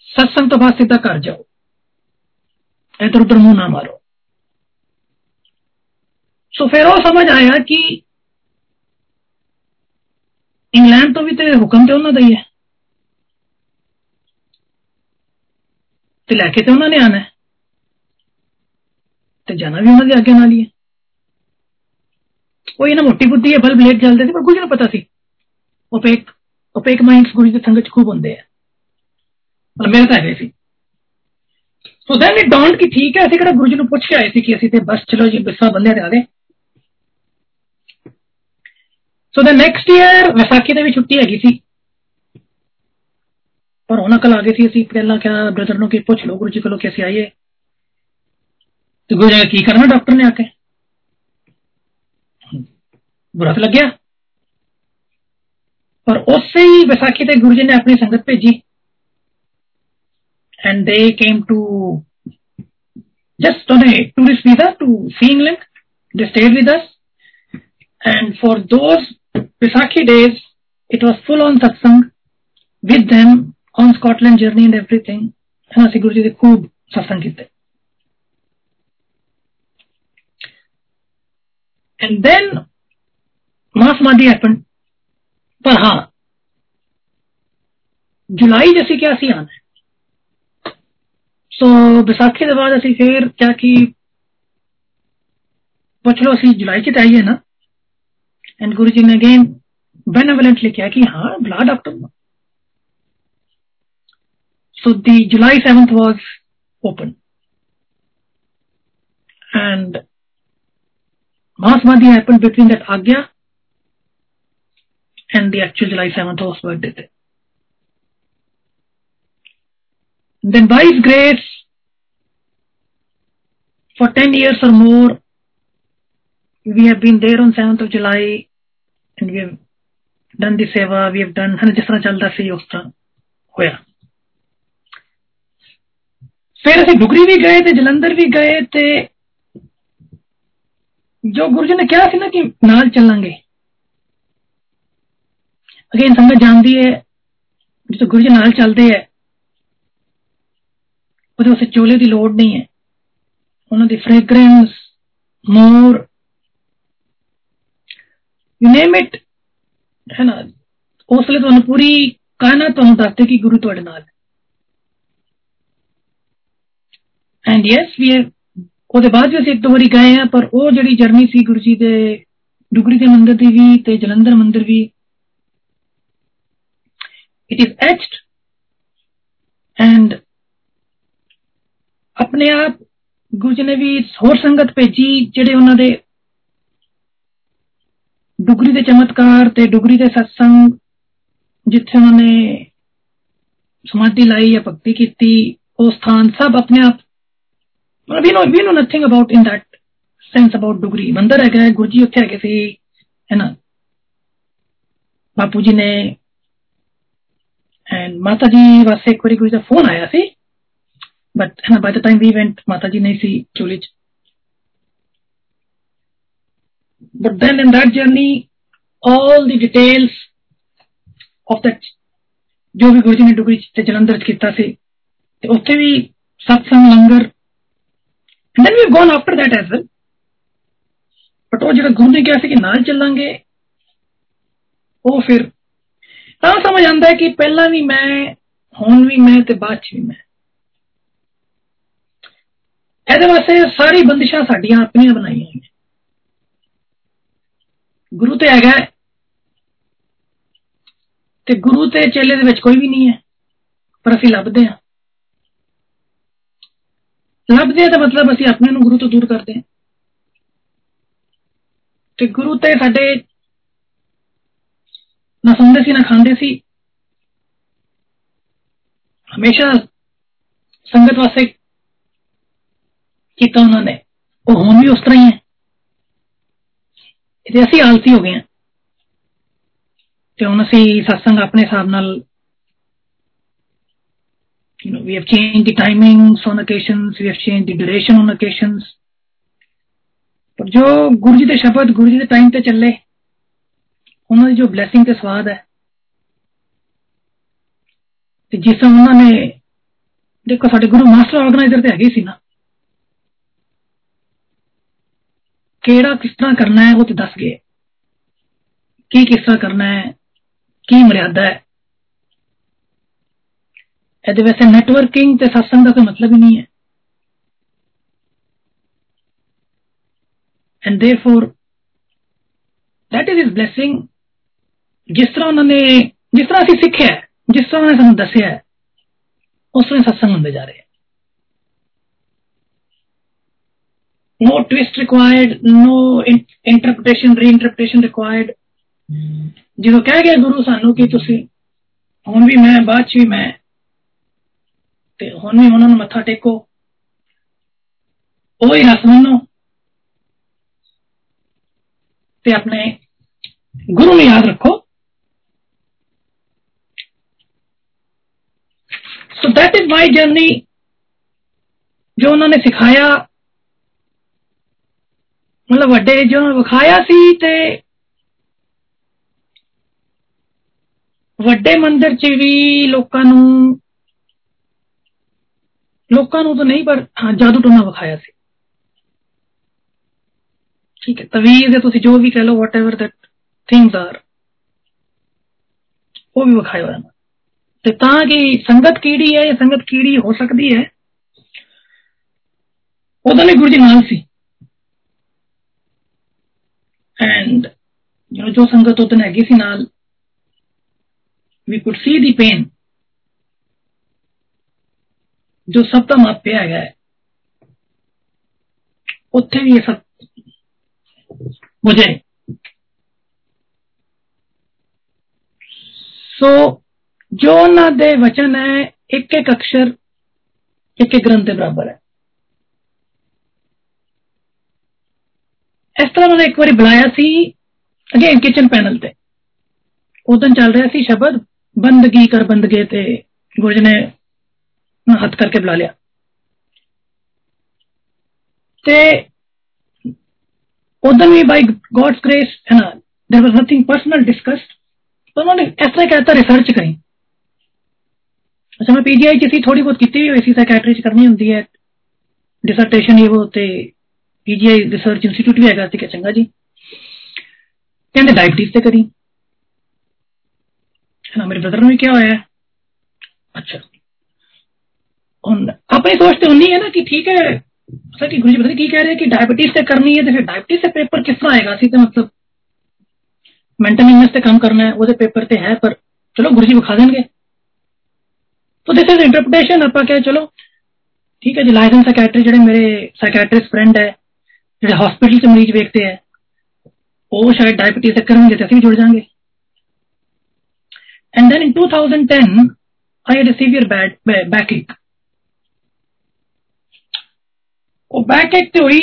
ਸਤਸੰਗ ਤੋਂ ਬਾਅਦ ਸਿੱਧਾ ਘਰ ਜਾਓ ਇਧਰ ਉਧਰ ਮੂੰਹ ਨਾ ਮਾਰੋ ਸੋ ਫਿਰ ਉਹ ਸਮਝ ਆਇਆ ਕਿ ਇੰਗਲੈਂਡ ਤੋਂ ਵੀ ਤੇ ਹੁਕਮ ਤੇ ਉਹਨਾਂ ਦਾ ਹੀ ਹੈ ਤੇ ਲੈ ਕੇ ਤੇ ਉਹਨਾਂ ਨੇ ਆਣਾ ਤੇ ਜਾਣਾ ਵੀ ਉਹਨਾਂ ਦੇ ਅੱਗੇ ਨਾਲ ਹੀ ਹੈ ਉਹ ਇਹਨਾਂ ਮੋਟੀ ਬੁੱਧੀ ਹੈ ਬਲਬ ਲੇਟ ਜਲਦੇ ਸੀ ਪਰ ਕੁਝ ਨਾ ਪਤਾ ਸੀ ਓਪੇਕ ਓਪੇਕ ਮਾਈਂਡਸ ਗੁਰੂ ਦੇ ਸੰਗਤ ਚ ਖੂਬ ਹੁੰਦੇ ਆ ਪਰ ਮੇਰੇ ਤਾਂ ਹੈਗੇ ਸੀ ਸੋ ਦੈਨ ਇਟ ਡਾਊਨਡ ਕਿ ਠੀਕ ਹੈ ਅਸੀਂ ਕਿਹੜਾ ਗੁਰੂ ਜੀ ਨੂੰ ਪੁੱਛ ਕੇ ਆਏ ਸੀ ਕਿ ਅਸੀਂ ਤੇ ਬਸ ਚਲੋ ਜੀ ਬਿਸਵਾ ਬੰਦੇ ਤੇ ਆ ਗਏ so the next year Vaisakhi ਦੇ ਵੀ ਛੁੱਟੀ ਹੈਗੀ ਸੀ ਪਰ ਉਹਨਾਂ ਕਲ ਆ ਗਏ ਸੀ ਅਸੀਂ ਪਹਿਲਾਂ ਕਿਹਾ ਬ੍ਰਦਰ ਨੂੰ ਕਿ ਪੁੱਛ ਲਓ ਗੁਰੂ ਜੀ ਕੋਲੋਂ ਕਿ ਅਸੀਂ ਆਈਏ ਤੇ ਗੁਰੂ ਜੀ ਕੀ ਕਰਨਾ ਡਾਕਟਰ ਨੇ ਆ ਕੇ व्रत लग गया। और उससे ही बैसाखी तक गुरु जी ने अपनी संगत पे and they came to just उन्हें tourist visa to see England they stayed with us and for those Baisakhi days it was full on satsang with them on Scotland journey and everything है ना गुरु जी ने खूब सत्संग किए and then mass madhi happened ਪਰ ਹਾਂ ਜੁਲਾਈ ਜੈਸੇ ਕਿਹਾ ਸੀ ਆਣਾ ਸੋ ਵਿਸਾਖੀ ਦੇ ਬਾਅਦ ਅਸੀਂ ਫੇਰ ਕਿਹਾ ਕਿ ਪੁੱਛ ਲਓ ਅਸੀਂ ਜੁਲਾਈ ਚ ਆਈਏ ਨਾ ਐਂਡ ਗੁਰੂ ਜੀ ਨੇ ਅਗੇਨ benevolently ਕਿਹਾ ਕਿ ਹਾਂ ਬੁਲਾ ਡਾਕਟਰ ਨੂੰ so the July 7th was open and Mahasamadhi happened between that Agya and the actual July seventh house birthday they then wise great for ten years or more we have been there on seventh of July and we have done the seva we have done है जिस तरह चलता सही उस तरह होया फिर असं डुगरी भी गए थे जलंधर भी गए थे जो गुरु जी ने कहा ना कि नाल चलेंगे ਅਗੇਨ ਸੰਗਤ ਜਾਣਦੀ ਹੈ ਜਦੋਂ ਗੁਰੂ ਜੀ ਨਾਲ ਚੱਲਦੇ ਹੈ ਉਹਦੇ ਵਾਸਤੇ ਚੋਲੇ ਦੀ ਲੋੜ ਨਹੀਂ ਹੈ ਉਹਨਾਂ ਦੀ fragrance more you name it ਹੈ ਨਾ ਉਸ ਲਈ ਤੁਹਾਨੂੰ ਪੂਰੀ ਕਾਇਨਾਤ ਤੁਹਾਨੂੰ ਦੱਸਦੇ ਕਿ ਗੁਰੂ ਤੁਹਾਡੇ ਨਾਲ ਹੈ ਐਂਡ ਯੈਸ ਵੀ ਉਹਦੇ ਬਾਅਦ ਵੀ ਅਸੀਂ ਇੱਕ ਦੋ ਵਾਰੀ ਗਏ ਆ ਪਰ ਉਹ ਜਿਹੜੀ ਜਰਨੀ ਸੀ ਗੁਰੂ ਜੀ ਦੇ ਡੁਗਰੀ ਦੇ ਮੰਦਿਰ ਦੀ ਵੀ ਤੇ ਜਲੰਧਰ ਮੰਦਿਰ ਵੀ ਇਟ ਇਜ਼ ਐਚਡ ਐਂਡ ਆਪਣੇ ਆਪ ਗੁਰੂ ਜੀ ਨੇ ਵੀ ਹੋਰ ਸੰਗਤ ਭੇਜੀ ਜਿਹੜੇ ਉਹਨਾਂ ਦੇ ਡੁਗਰੀ ਦੇ ਚਮਤਕਾਰ ਤੇ ਡੁਗਰੀ ਦੇ ਸਤਸੰਗ ਜਿੱਥੇ ਉਹਨਾਂ ਨੇ ਸਮਾਧੀ ਲਾਈ ਜਾਂ ਭਗਤੀ ਕੀਤੀ ਉਹ ਸਥਾਨ ਸਭ ਆਪਣੇ ਆਪ we know we know nothing about in that sense about Dugri ਮੰਦਰ ਹੈਗਾ ਗੁਰੂ ਜੀ ਉੱਥੇ ਹੈਗੇ ਸੀ ਹੈ ਨਾ ਬਾਪੂ ਜੀ ਨੇ ਐਂਡ ਮਾਤਾ ਜੀ ਵਾਸਤੇ ਇੱਕ ਵਾਰੀ ਕੋਈ ਦਾ ਫੋਨ ਆਇਆ ਸੀ ਬਟ ਹੈ ਨਾ ਬਾਈ ਦ ਟਾਈਮ ਵੀ ਵੈਂਟ ਮਾਤਾ ਜੀ ਨਹੀਂ ਸੀ ਚੋਲੀ ਚ but then in that journey all the details of that ਜੋ ਵੀ ਗੁਰੂ ਜੀ ਨੇ ਡੁਗਰੀ ਤੇ ਜਲੰਧਰ ਚ ਕੀਤਾ ਸੀ ਤੇ ਉੱਥੇ ਵੀ ਸਤਸੰਗ ਲੰਗਰ and then we've gone after that as well but ਉਹ ਜਿਹੜਾ ਗੁਰੂ ਨੇ ਕਿਹਾ ਸੀ ਕਿ ਨਾਲ ਚੱਲਾਂਗੇ ਉਹ ਫਿਰ ਤਾਂ ਸਮਝ ਆਉਂਦਾ ਹੈ ਕਿ ਪਹਿਲਾਂ ਵੀ ਮੈਂ ਹੁਣ ਵੀ ਮੈਂ ਤੇ ਬਾਅਦ ਚ ਵੀ ਮੈਂ ਇਹਦੇ ਵਾਸਤੇ ਸਾਰੀ ਬੰਦਿਸ਼ਾਂ ਸਾਡੀਆਂ ਆਪਣੀਆਂ ਬਣਾਈਆਂ ਹੋਈਆਂ ਗੁਰੂ ਤੇ ਹੈਗਾ ਤੇ ਗੁਰੂ ਤੇ ਚੇਲੇ ਦੇ ਵਿੱਚ ਕੋਈ ਵੀ ਨਹੀਂ ਹੈ ਪਰ ਅਸੀਂ ਲੱਭਦੇ ਹਾਂ ਲੱਭਦੇ ਆ ਤਾਂ ਮਤਲਬ ਅਸੀਂ ਆਪਣੇ ਨੂੰ ਗੁਰੂ ਤੋਂ ਦੂਰ ਕਰਦੇ ਹਾਂ ਤੇ ਗੁਰੂ ਤੇ ਸਾਡੇ ਨਾ ਸੁਣਦੇ ਸੀ ਨਾ ਖਾਂਦੇ ਸੀ ਹਮੇਸ਼ਾ ਸੰਗਤ ਵਾਸਤੇ ਕੀਤਾ ਉਹਨਾਂ ਨੇ ਉਹ ਹੁਣ ਵੀ ਉਸ ਤਰ੍ਹਾਂ ਹੀ ਹੈ ਤੇ ਅਸੀਂ ਆਲਸੀ ਹੋ ਗਏ ਹਾਂ ਤੇ ਹੁਣ ਅਸੀਂ satsang ਆਪਣੇ ਹਿਸਾਬ ਨਾਲ you know we have changed the timings on occasions we have changed the duration on occasions ਪਰ ਜੋ ਗੁਰੂ ਜੀ ਦੇ ਸ਼ਬਦ ਗੁਰੂ ਜੀ ਦੇ ਟਾਈਮ ਤੇ ਚੱਲੇ ਉਹਨਾਂ ਦੀ ਜੋ ਬਲੇਸਿੰਗ ਤੇ ਸਵਾਦ ਹੈ ਤੇ ਜਿਸ ਤਰ੍ਹਾਂ ਉਹਨਾਂ ਨੇ ਦੇਖੋ ਸਾਡੇ ਗੁਰੂ ਮਾਸਟਰ ਆਰਗੇਨਾਈਜ਼ਰ ਤੇ ਹੈਗੇ ਸੀ ਨਾ ਕਿਹੜਾ ਕਿਸ ਤਰ੍ਹਾਂ ਕਰਨਾ ਹੈ ਉਹ ਤੇ ਦੱਸ ਗਏ ਕੀ ਕਿਸ ਤਰ੍ਹਾਂ ਕਰਨਾ ਹੈ ਕੀ ਮਰਿਆਦਾ ਹੈ ਇਹਦੇ ਵਿੱਚ ਨੈਟਵਰਕਿੰਗ ਤੇ ਸਤਸੰਗ ਦਾ ਕੋਈ ਮਤਲਬ ਹੀ ਨਹੀਂ ਹੈ and therefore that is his blessing ਜਿਸ ਤਰ੍ਹਾਂ ਉਹਨਾਂ ਨੇ ਜਿਸ ਤਰ੍ਹਾਂ ਅਸੀਂ ਸਿੱਖਿਆ ਜਿਸ ਤਰ੍ਹਾਂ ਉਹਨਾਂ ਨੇ ਸਾਨੂੰ ਦੱਸਿਆ ਉਸ ਤਰ੍ਹਾਂ ਸਤਸੰਗ ਹੁੰਦੇ ਜਾ ਰਹੇ no twist required no interpretation reinterpretation required ਜਦੋਂ ਕਹਿ ਗਿਆ ਗੁਰੂ ਸਾਨੂੰ ਕਿ ਤੁਸੀਂ ਹੁਣ ਵੀ ਮੈਂ ਬਾਅਦ ਚ ਵੀ ਮੈਂ ਤੇ ਹੁਣ ਵੀ ਉਹਨਾਂ ਨੂੰ ਮੱਥਾ ਟੇਕੋ ਉਹ ਹੀ ਰਸ ਮੰਨੋ ਤੇ ਆਪਣੇ ਗੁਰੂ ਨੂੰ ਯਾਦ ਰੱਖੋ so that is my journey ਜੋ ਉਹਨਾਂ ਨੇ ਸਿਖਾਇਆ ਮਤਲਬ ਵੱਡੇ ਜੋ ਵਿਖਾਇਆ ਸੀ ਤੇ ਵੱਡੇ ਮੰਦਿਰ 'ਚ ਵੀ ਲੋਕਾਂ ਨੂੰ ਲੋਕਾਂ ਨੂੰ ਤਾਂ ਨਹੀਂ ਪਰ ਹਾਂ ਜਾਦੂ ਟੋਨਾ ਵਿਖਾਇਆ ਸੀ ਠੀਕ ਹੈ ਤਵੀਜ਼ ਹੈ ਤੁਸੀਂ ਜੋ ਵੀ ਕਹ ਲਓ ਵਾਟਐਵਰ ਦੈਟ ਥਿੰਗਸ ਆਰ ਉਹ ਵੀ ਵਿਖਾਇਆ ਹੋਇਆ ਤੇ ਤਾਂ ਕਿ ਸੰਗਤ ਕੀੜੀ ਹੈ ਇਹ ਸੰਗਤ ਕੀੜੀ ਹੋ ਸਕਦੀ ਹੈ ਉਹਦਾ ਵੀ ਗੁਰੂ ਜੀ ਨਾਲ ਸੀ ਐਂਡ ਜੋ ਜੋ ਸੰਗਤ ਉਦੋਂ ਹੈਗੀ ਸੀ ਨਾਲ we could see the pain ਜੋ ਸਭ ਦਾ ਮਾਪਿਆ ਹੈਗਾ ਹੈ ਉੱਥੇ ਵੀ ਇਹ ਸਭ ਹੋ ਜਾਏ जो ना दे वचन है एक एक अक्षर एक एक ग्रंथ के बराबर है। इस तरह उन्होंने एक बार बुलाया सी अगेन किचन पैनल ते। उदन चल रहा सी शब्द, बंदगी कर बंदगे ते। गुरु जी ने हथ करके बुला लिया। ते उदन भी बाई गॉड्स ग्रेस है ना there was nothing personal discussed उन्होंने इस तरह कहता रिसर्च करी। ਅੱਛਾ ਮੈਂ ਪੀਜੀਆਈ ਚ ਸੀ ਥੋੜੀ ਬਹੁਤ ਕੀਤੀ ਹੋਈ ਸੀ ਸਾਈਕੈਟਰੀ ਚ ਕਰਨੀ ਹੁੰਦੀ ਹੈ ਡਿਸਰਟੇਸ਼ਨ ਇਹ ਉਹ ਤੇ ਪੀਜੀਆਈ ਰਿਸਰਚ ਇੰਸਟੀਚਿਊਟ ਵੀ ਹੈਗਾ ਸੀ ਕਿ ਚੰਗਾ ਜੀ ਕਹਿੰਦੇ ਡਾਇਬੀਟੀਜ਼ ਤੇ ਕਰੀ ਹੈ ਨਾ ਮੇਰੇ ਬ੍ਰਦਰ ਨੂੰ ਵੀ ਕਿਹਾ ਹੋਇਆ ਅੱਛਾ ਹੁਣ ਆਪਣੀ ਸੋਚ ਤੇ ਉਨੀ ਹੈ ਨਾ ਕਿ ਠੀਕ ਹੈ ਪਤਾ ਕਿ ਗੁਰੂ ਜੀ ਪਤਾ ਕੀ ਕਹਿ ਰਹੇ ਕਿ ਡਾਇਬੀਟੀਜ਼ ਤੇ ਕਰਨੀ ਹੈ ਤੇ ਫਿਰ ਡਾਇਬੀਟੀਜ਼ ਤੇ ਪੇਪਰ ਕਿਸ ਤਰ੍ਹਾਂ ਆਏਗਾ ਸੀ ਤੇ ਮਤਲਬ ਮੈਂਟਲ ਇਲਨੈਸ ਤੇ ਕੰਮ ਕਰਨਾ ਹੈ ਉਹਦੇ ਪੇਪਰ ਤੇ ਹੈ ਪਰ ਚਲੋ ਗੁਰੂ ਜੀ ਵਿਖਾ ਦੇਣਗੇ तो दिस इज इंटरप्रिटेशन ਆਪਾਂ ਕਹੇ ਚਲੋ ਠੀਕ ਹੈ ਜੀ ਲਾਇਸੈਂਸ ਸਾਈਕੈਟਰੀ ਜਿਹੜੇ ਮੇਰੇ ਸਾਈਕੈਟਰਿਸਟ ਫਰੈਂਡ ਹੈ ਜਿਹੜੇ ਹਸਪੀਟਲ 'ਚ ਮਰੀਜ਼ ਵੇਖਦੇ ਹੈ ਉਹ ਸ਼ਾਇਦ ਡਾਇਬੀਟੀਜ਼ ਤੇ ਕਰਨਗੇ ਤੇ ਅਸੀਂ ਵੀ ਜੁੜ ਜਾਾਂਗੇ and then in 2010 I had a severe bad back ache ਉਹ ਬੈਕ ਇੱਕ ਤੇ ਹੋਈ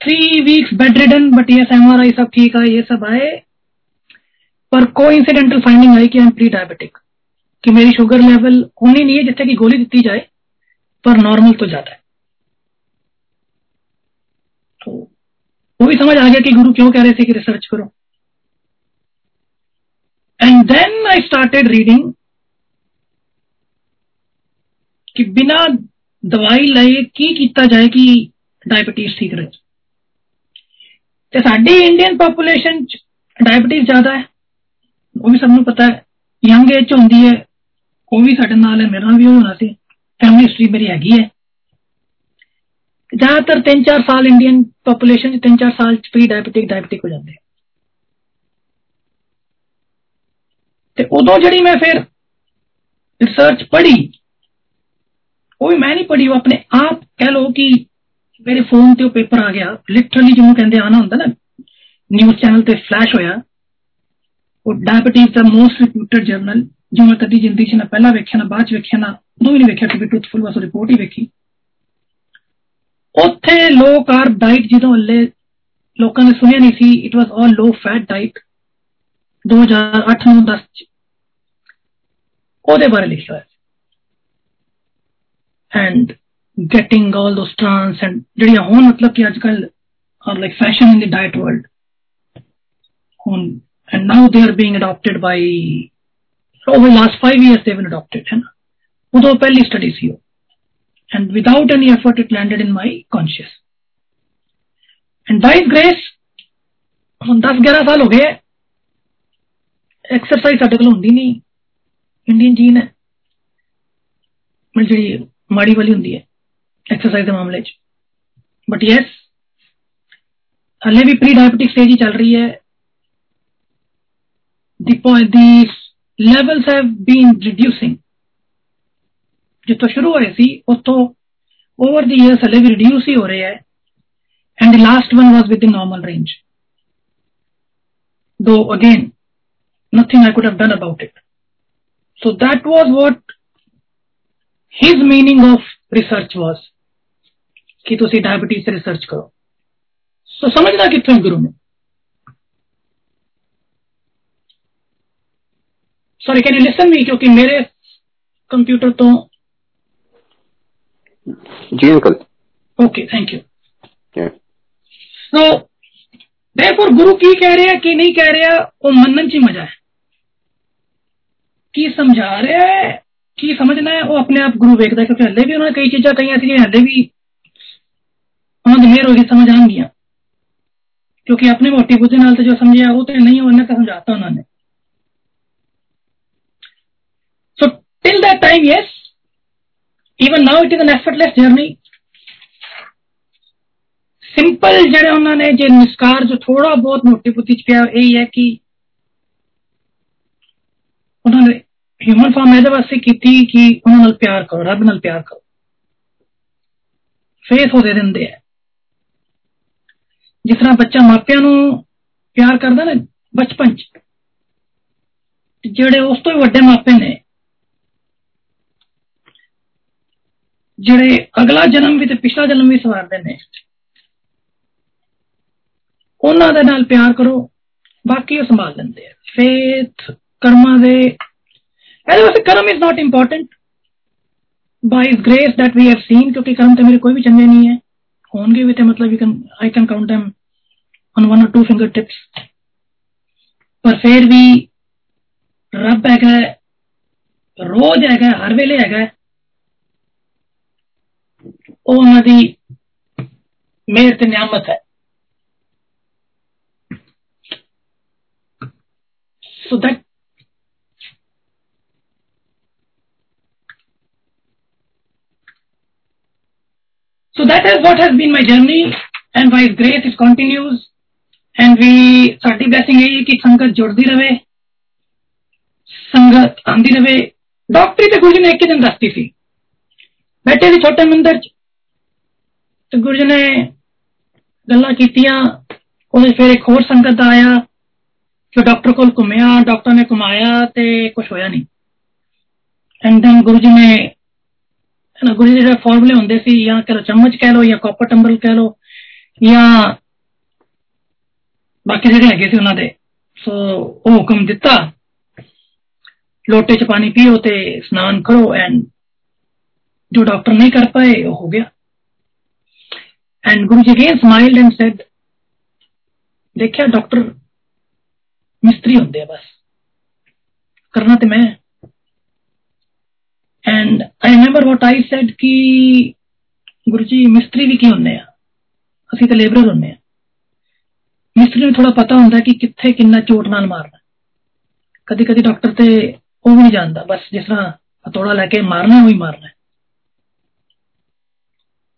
3 weeks bedridden but yes MRI सब ठीक है ये सब आए पर कोइंसिडेंटल फाइंडिंग आई कि आई एम प्री डायबिटिक कि मेरी शुगर लेवल उन्नी नहीं है जितने की गोली दी जाए पर नॉर्मल तो ज्यादा है तो वो भी समझ आ गया कि गुरु क्यों कह रहे थे कि रिसर्च करो and then I started reading कि बिना दवाई लाए की किया जाए कि डायबिटीज ठीक रहे ਤੇ ਸਾਡੀ ਇੰਡੀਅਨ ਪੋਪੂਲੇਸ਼ਨ ਚ ਡਾਇਬੀਟੀਜ਼ ਜ਼ਿਆਦਾ ਹੈ ਉਹ ਵੀ ਸਭ ਨੂੰ ਪਤਾ ਹੈ ਯੰਗ ਏਜ ਚ ਹੁੰਦੀ ਹੈ ਉਹ ਵੀ ਸਾਡੇ ਨਾਲ ਹੈ ਮੇਰੇ ਨਾਲ ਵੀ ਹੋਣਾ ਸੀ ਫੈਮਿਲੀ ਹਿਸਟਰੀ ਮੇਰੀ ਹੈਗੀ ਹੈ ਜ਼ਿਆਦਾਤਰ 3-4 ਸਾਲ ਇੰਡੀਅਨ ਪੋਪੂਲੇਸ਼ਨ ਚ 3-4 ਸਾਲ ਚ ਪ੍ਰੀ ਡਾਇਬੀਟਿਕ ਡਾਇਬੀਟਿਕ ਹੋ ਜਾਂਦੇ ਤੇ ਉਦੋਂ ਜਿਹੜੀ ਮੈਂ ਫਿਰ ਰਿਸਰਚ ਪੜ੍ਹੀ ਉਹ ਵੀ ਮੈਂ ਨਹੀਂ ਪੜ੍ਹੀ ਉਹ ਆਪਣੇ ਆਪ ਕਹਿ ਲੋ ਕਿ ਮੇਰੇ ਫੋਨ ਤੇ ਉਹ ਪੇਪਰ ਆ ਗਿਆ ਲਿਟਰਲੀ ਜਿਹਨੂੰ ਕਹਿੰਦੇ ਆਣਾ ਹੁੰਦਾ ਨਾ ਨਿਊਜ਼ ਚੈਨਲ ਤੇ ਫਲੈਸ਼ ਹੋਇਆ ਉਹ ਡਾਇਬੀਟੀਜ਼ ਦਾ ਮੋਸਟ ਰਿਪਿਊਟਡ ਜਰਨਲ ਜੋ ਮੈਂ ਕਦੀ ਜ਼ਿੰਦਗੀ 'ਚ ਨਾ ਪਹਿਲਾਂ ਵੇਖਿਆ ਨਾ ਬਾਅਦ 'ਚ ਵੇਖਿਆ ਨਾ ਉਦੋਂ ਵੀ ਨਹੀਂ ਵੇਖਿਆ ਕਿ ਟਰੂਥਫੁਲ ਵਾਸ ਰਿਪੋਰਟ ਹੀ ਵੇਖੀ ਉੱਥੇ ਲੋ ਕਾਰਬ ਡਾਈਟ ਜਦੋਂ ਹੱਲੇ ਲੋਕਾਂ ਨੇ ਸੁਣਿਆ ਨਹੀਂ ਸੀ it was all low fat diet 2008 ਨੂੰ 10 ਚ ਉਹਦੇ ਬਾਰੇ ਲਿਖਿਆ ਹੋਇਆ and getting all those trans and ਜਿਹੜੀਆਂ ਹੁਣ ਮਤਲਬ ਕਿ ਅੱਜਕੱਲ are like fashion in the diet world ਹੁਣ and now they are being adopted by over last five year five years adopted है ना वो तो पहली स्टडी सी हो and without any effort it landed in my conscious and by his grace हम दस ग्यारह साल हो गए एक्सरसाइज साढ़े को होंगी नहीं इंडियन जीन है मतलब जी माड़ी वाली होंगी है एक्सरसाइज के मामले च बट यस हले भी प्री डायबिटिक स्टेज ही चल रही है दी levels have been reducing. जो तो शुरू हो रही थी वो तो ओवर द ईयर्स अलग रिड्यूस ही हो रहे हैं and last one was within normal range दो again nothing I could have done about it so that was what his meaning of research was कि तुम डायबिटीज़ रिसर्च करो। सो so, समझना कितों गुरु में? Sorry can you listen me क्योंकि मेरे कंप्यूटर तो जी uncle okay thank you so therefore गुरु की कह रहे हैं कि नहीं कह रहे वो मनन च मज़ा है। की समझा रहा है की समझना है वो अपने आप गुरु वेखता है क्योंकि हले भी उन्होंने कई चीजा कही ऐसी हले भी उन्होंने मेहर होगी समझ आएंगियाँ क्योंकि अपने मोटी बुद्धि नाल जो समझा वो तो नहीं उन्हें तो समझाता उन्होंने। so till that time yes even now it is an effortless journey simple जड़े उन्होंने जो निस्कार जो थोड़ा बहुत मोटी बुद्धि च पिया यही है कि उन्होंने ह्यूमन फॉर्म ए वास्ते की कि उन्होंने प्यार करो रब न प्यार करो फेस वो दे देंगे ਜਿਸ ਤਰ੍ਹਾਂ ਬੱਚਾ ਮਾਪਿਆਂ ਨੂੰ ਪਿਆਰ ਕਰਦਾ ਨਾ ਬਚਪਨ ਚ ਜਿਹੜੇ ਉਸ ਤੋਂ ਵੀ ਵੱਡੇ ਮਾਪੇ ਨੇ ਜਿਹੜੇ ਅਗਲਾ ਜਨਮ ਵੀ ਤੇ ਪਿਛਲਾ ਜਨਮ ਵੀ ਸਵਾਰਦੇ ਨੇ ਉਹਨਾਂ ਦੇ ਨਾਲ ਪਿਆਰ ਕਰੋ ਬਾਕੀ ਉਹ ਸੰਭਾਲ ਲੈਂਦੇ ਆ ਫੇਥ ਕਰਮਾਂ ਦੇ ਇਹਦੇ ਵਾਸਤੇ ਕਰਮ is not important by his grace that we have seen ਕਿਉਂਕਿ ਕਰਮ ਤੇ ਮੇਰੇ ਕੋਈ ਵੀ ਚੰਗੇ ਨਹੀਂ ਹੈ ਹੋਣਗੇ ਵੀ ਤੇ ਮਤਲਬ you can I can count them on one or two fingertips ਪਰ ਫੇਰ ਵੀ ਰੱਬ ਹੈਗਾ ਰੋਜ਼ ਹੈਗਾ ਹਰ ਵੇਲੇ ਹੈਗਾ ਉਹ ਉਹਨਾਂ ਦੀ ਮਿਹਰ ਤੇ ਨਿਆਮਤ ਹੈ so that So that is what has been my journey and by His grace it continues and we ਸਾਡੀ ਬਲੇਸਿੰਗ ਇਹ ਹੈ ਕਿ ਸੰਗਤ ਜੁੜਦੀ ਰਵੇ ਸੰਗਤ ਆਂਦੀ ਰਵੇ ਡਾਕਟਰੀ ਤੇ ਗੁਰੂ ਜੀ ਨੇ ਇੱਕ ਦਿਨ ਦੱਸਤੀ ਸੀ ਬੈਠੇ ਸੀ ਛੋਟੇ ਮੰਦਰ ਚ ਤੇ ਗੁਰੂ ਜੀ ਨੇ ਗੱਲਾਂ ਕੀਤੀਆਂ ਉਹਦੇ ਫਿਰ ਇੱਕ ਹੋਰ ਸੰਗਤ ਆਇਆ ਕਿ ਡਾਕਟਰ ਕੋਲ ਘੁੰਮਿਆ ਡਾਕਟਰ ਨੇ ਘੁਮਾਇਆ ਤੇ ਕੁਝ ਹੋਇਆ ਨਹੀਂ ਐਂਡ ਦੈਨ ਗੁਰੂ ਜੀ ਨੇ ਨਾ ਗੁਰੂ ਜੀ ਦੇ ਫਾਰਮੂਲੇ ਹੁੰਦੇ ਸੀ ਜਾਂ ਕਹ ਚਮਚ ਕਹਿ ਲਓ ਜਾਂ ਕਾਪਰ ਟੰਬਲ ਕਹਿ ਲਓ ਜਾਂ ਬਾਕੀ ਜਿਹੜੇ ਹੈਗੇ ਸੀ ਉਹਨਾਂ ਦੇ ਸੋ ਉਹ ਹੁਕਮ ਦਿੱਤਾ ਲੋਟੇ 'ਚ ਪਾਣੀ ਪੀਓ ਤੇ ਇਸ਼ਨਾਨ ਕਰੋ ਐਂਡ ਜੋ ਡਾਕਟਰ ਨਹੀਂ ਕਰ ਪਾਏ ਉਹ ਹੋ ਗਿਆ एंड गुरु जी again smiled एंड said, देखिया डॉक्टर मिस्त्री होंगे बस करना तो मैं and I remember what I said कि गुरु जी मिस्त्री भी की होंगे असं तो लेबर होंगे मिस्त्री थोड़ा पता होंगे कि कितने किन्ना चोट न मारना कभी कभी डॉक्टर तो वह भी नहीं जानता बस जिस तरह हथौड़ा लैके मारना ही मारना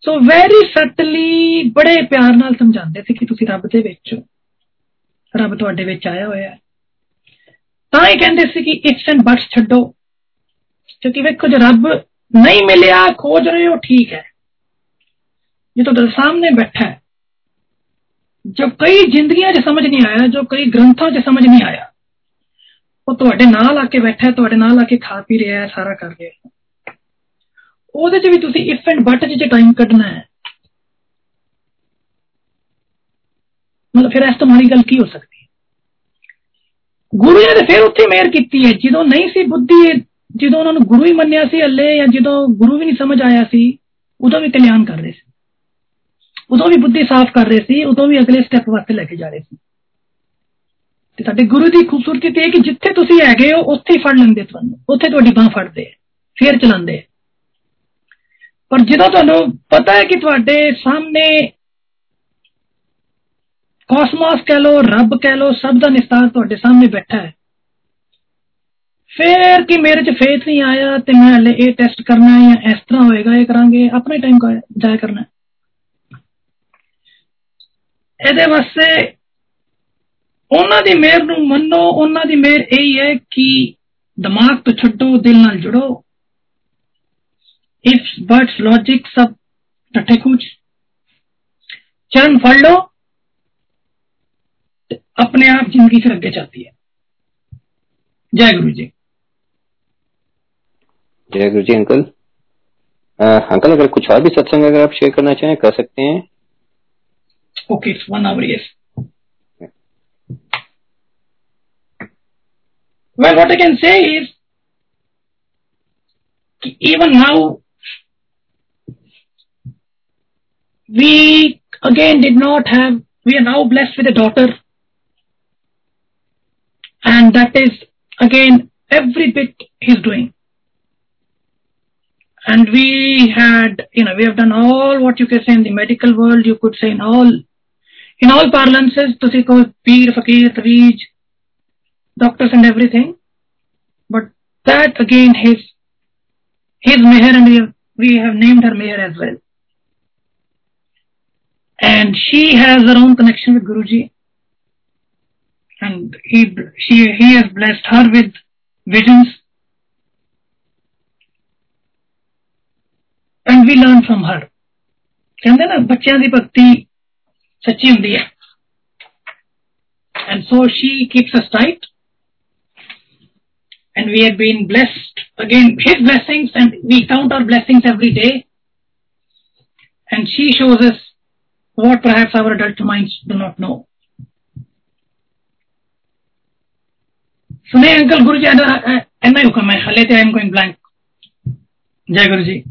ਸੋ ਵੈਰੀ ਸਟਲੀ ਬੜੇ ਪਿਆਰ ਨਾਲ ਸਮਝਾਉਂਦੇ ਸੀ ਕਿ ਤੁਸੀਂ ਰੱਬ ਦੇ ਵਿੱਚ ਹੋ ਰੱਬ ਤੁਹਾਡੇ ਵਿੱਚ ਆਇਆ ਹੋਇਆ ਹੈ ਤਾਂ ਹੀ ਕਹਿੰਦੇ ਸੀ ਕਿ ਇਟਸ ਐਂਡ ਬਟਸ ਛੱਡੋ ਕਿਉਂਕਿ ਵੇਖੋ ਜੇ ਰੱਬ ਨਹੀਂ ਮਿਲਿਆ ਖੋਜ ਰਹੇ ਹੋ ਠੀਕ ਹੈ ਜੇ ਤੁਹਾਡੇ ਸਾਹਮਣੇ ਬੈਠਾ ਹੈ ਜੋ ਕਈ ਜ਼ਿੰਦਗੀਆਂ 'ਚ ਸਮਝ ਨਹੀਂ ਆਇਆ ਜੋ ਕਈ ਗ੍ਰੰਥਾਂ 'ਚ ਸਮਝ ਨਹੀਂ ਆਇਆ ਉਹ ਤੁਹਾਡੇ ਨਾਲ ਆ ਕੇ ਬੈਠਾ ਤੁਹਾਡੇ ਨਾਲ ਆ ਕੇ ਖਾ ਪੀ ਰਿਹਾ ਹੈ ਸਾਰਾ ਕਰ ਰਿਹਾ ਉਹਦੇ 'ਚ ਵੀ ਤੁਸੀਂ ਇਫ ਐਂਡ ਬਟ 'ਚ ਟਾਈਮ ਕੱਢਣਾ ਹੈ ਮਤਲਬ ਫਿਰ ਇਸ ਤੋਂ ਮਾੜੀ ਗੱਲ ਕੀ ਹੋ ਸਕਦੀ ਹੈ ਗੁਰੂ ਜੀ ਨੇ ਫਿਰ ਉੱਥੇ ਮਿਹਰ ਕੀਤੀ ਹੈ ਜਦੋਂ ਨਹੀਂ ਸੀ ਬੁੱਧੀ ਜਦੋਂ ਉਹਨਾਂ ਨੂੰ ਗੁਰੂ ਹੀ ਮੰਨਿਆ ਸੀ ਅੱਲੇ ਜਾਂ ਜਦੋਂ ਗੁਰੂ ਵੀ ਨਹੀਂ ਸਮਝ ਆਇਆ ਸੀ ਉਦੋਂ ਵੀ ਕਲਿਆਣ ਕਰ ਰਹੇ ਸੀ ਉਦੋਂ ਵੀ ਬੁੱਧੀ ਸਾਫ਼ ਕਰ ਰਹੇ ਸੀ ਉਦੋਂ ਵੀ ਅਗਲੇ ਸਟੈਪ ਵਾਸਤੇ ਲੈ ਕੇ ਜਾ ਰਹੇ ਸੀ ਤੇ ਸਾਡੇ ਗੁਰੂ ਦੀ ਖੂਬਸੂਰਤੀ ਤੇ ਇਹ ਕਿ ਜਿੱਥੇ ਤੁਸੀਂ ਹੈਗੇ ਹੋ ਉੱਥੇ ਹੀ ਫੜ ਲੈਂਦੇ ਤੁਹਾਨੂੰ ਉੱਥੇ ਤੁਹਾਡੀ ਬਾਹ ਫੜਦੇ ਫੇਰ ਚਲਾਉਂਦੇ ਪਰ ਜਦੋਂ ਤੁਹਾਨੂੰ ਪਤਾ ਹੈ ਕਿ ਤੁਹਾਡੇ ਸਾਹਮਣੇ ਕਾਸਮੋਸ ਕਹ ਲੋ ਰੱਬ ਕਹ ਲੋ ਸਭ ਦਾ ਨਿਸਤਾਰ ਤੁਹਾਡੇ ਸਾਹਮਣੇ ਬੈਠਾ ਹੈ ਫਿਰ ਕਿ ਮੇਰੇ ਚ ਫੇਥ ਨਹੀਂ ਆਇਆ ਤੇ ਮੈਂ ਹਲੇ ਇਹ ਟੈਸਟ ਕਰਨਾ ਹੈ ਜਾਂ ਇਸ ਤਰ੍ਹਾਂ ਹੋਏਗਾ ਇਹ ਕਰਾਂਗੇ ਆਪਣੇ ਟਾਈਮ ਜਾਇਆ ਕਰਨਾ ਇਹਦੇ ਵਾਸਤੇ ਉਹਨਾਂ ਦੀ ਮਿਹਰ ਨੂੰ ਮੰਨੋ ਉਹਨਾਂ ਦੀ ਮਿਹਰ ਇਹ ਹੈ ਕਿ ਦਿਮਾਗ ਤੋਂ ਛੱਡੋ ਦਿਲ ਨਾਲ ਜੁੜੋ इफ्स बर्ड्स लॉजिक सब टट्टे कुछ चरण फल लो अपने आप ज़िंदगी से आगे जाती है जय गुरु जी जय गुरु जी अंकल अंकल अगर कुछ और भी सत्संग अगर आप शेयर करना चाहें कर सकते हैं। Okay it's one hour yes well what I can say is कि even how we again did not have, we are now blessed with a daughter. And that is again every bit he's doing. And we had, you know, we have done all what you can say in the medical world, you could say in all, in all parlances, to see peer, fakir, taweej, doctors and everything. But that again, his, his meher and we have, we have named her meher as well and she has her own connection with Guruji and he she he has blessed her with visions and we learn from her ਕਹਿੰਦੇ ਨਾ ਬੱਚਿਆਂ ਦੀ ਭਗਤੀ ਸੱਚੀ ਹੁੰਦੀ ਹੈ and so she keeps us tight and we have been blessed again his blessings and we count our blessings every day and she shows us what perhaps our adult minds do not know. Sunay, Uncle Guruji, and I am going blank. Jai Guruji.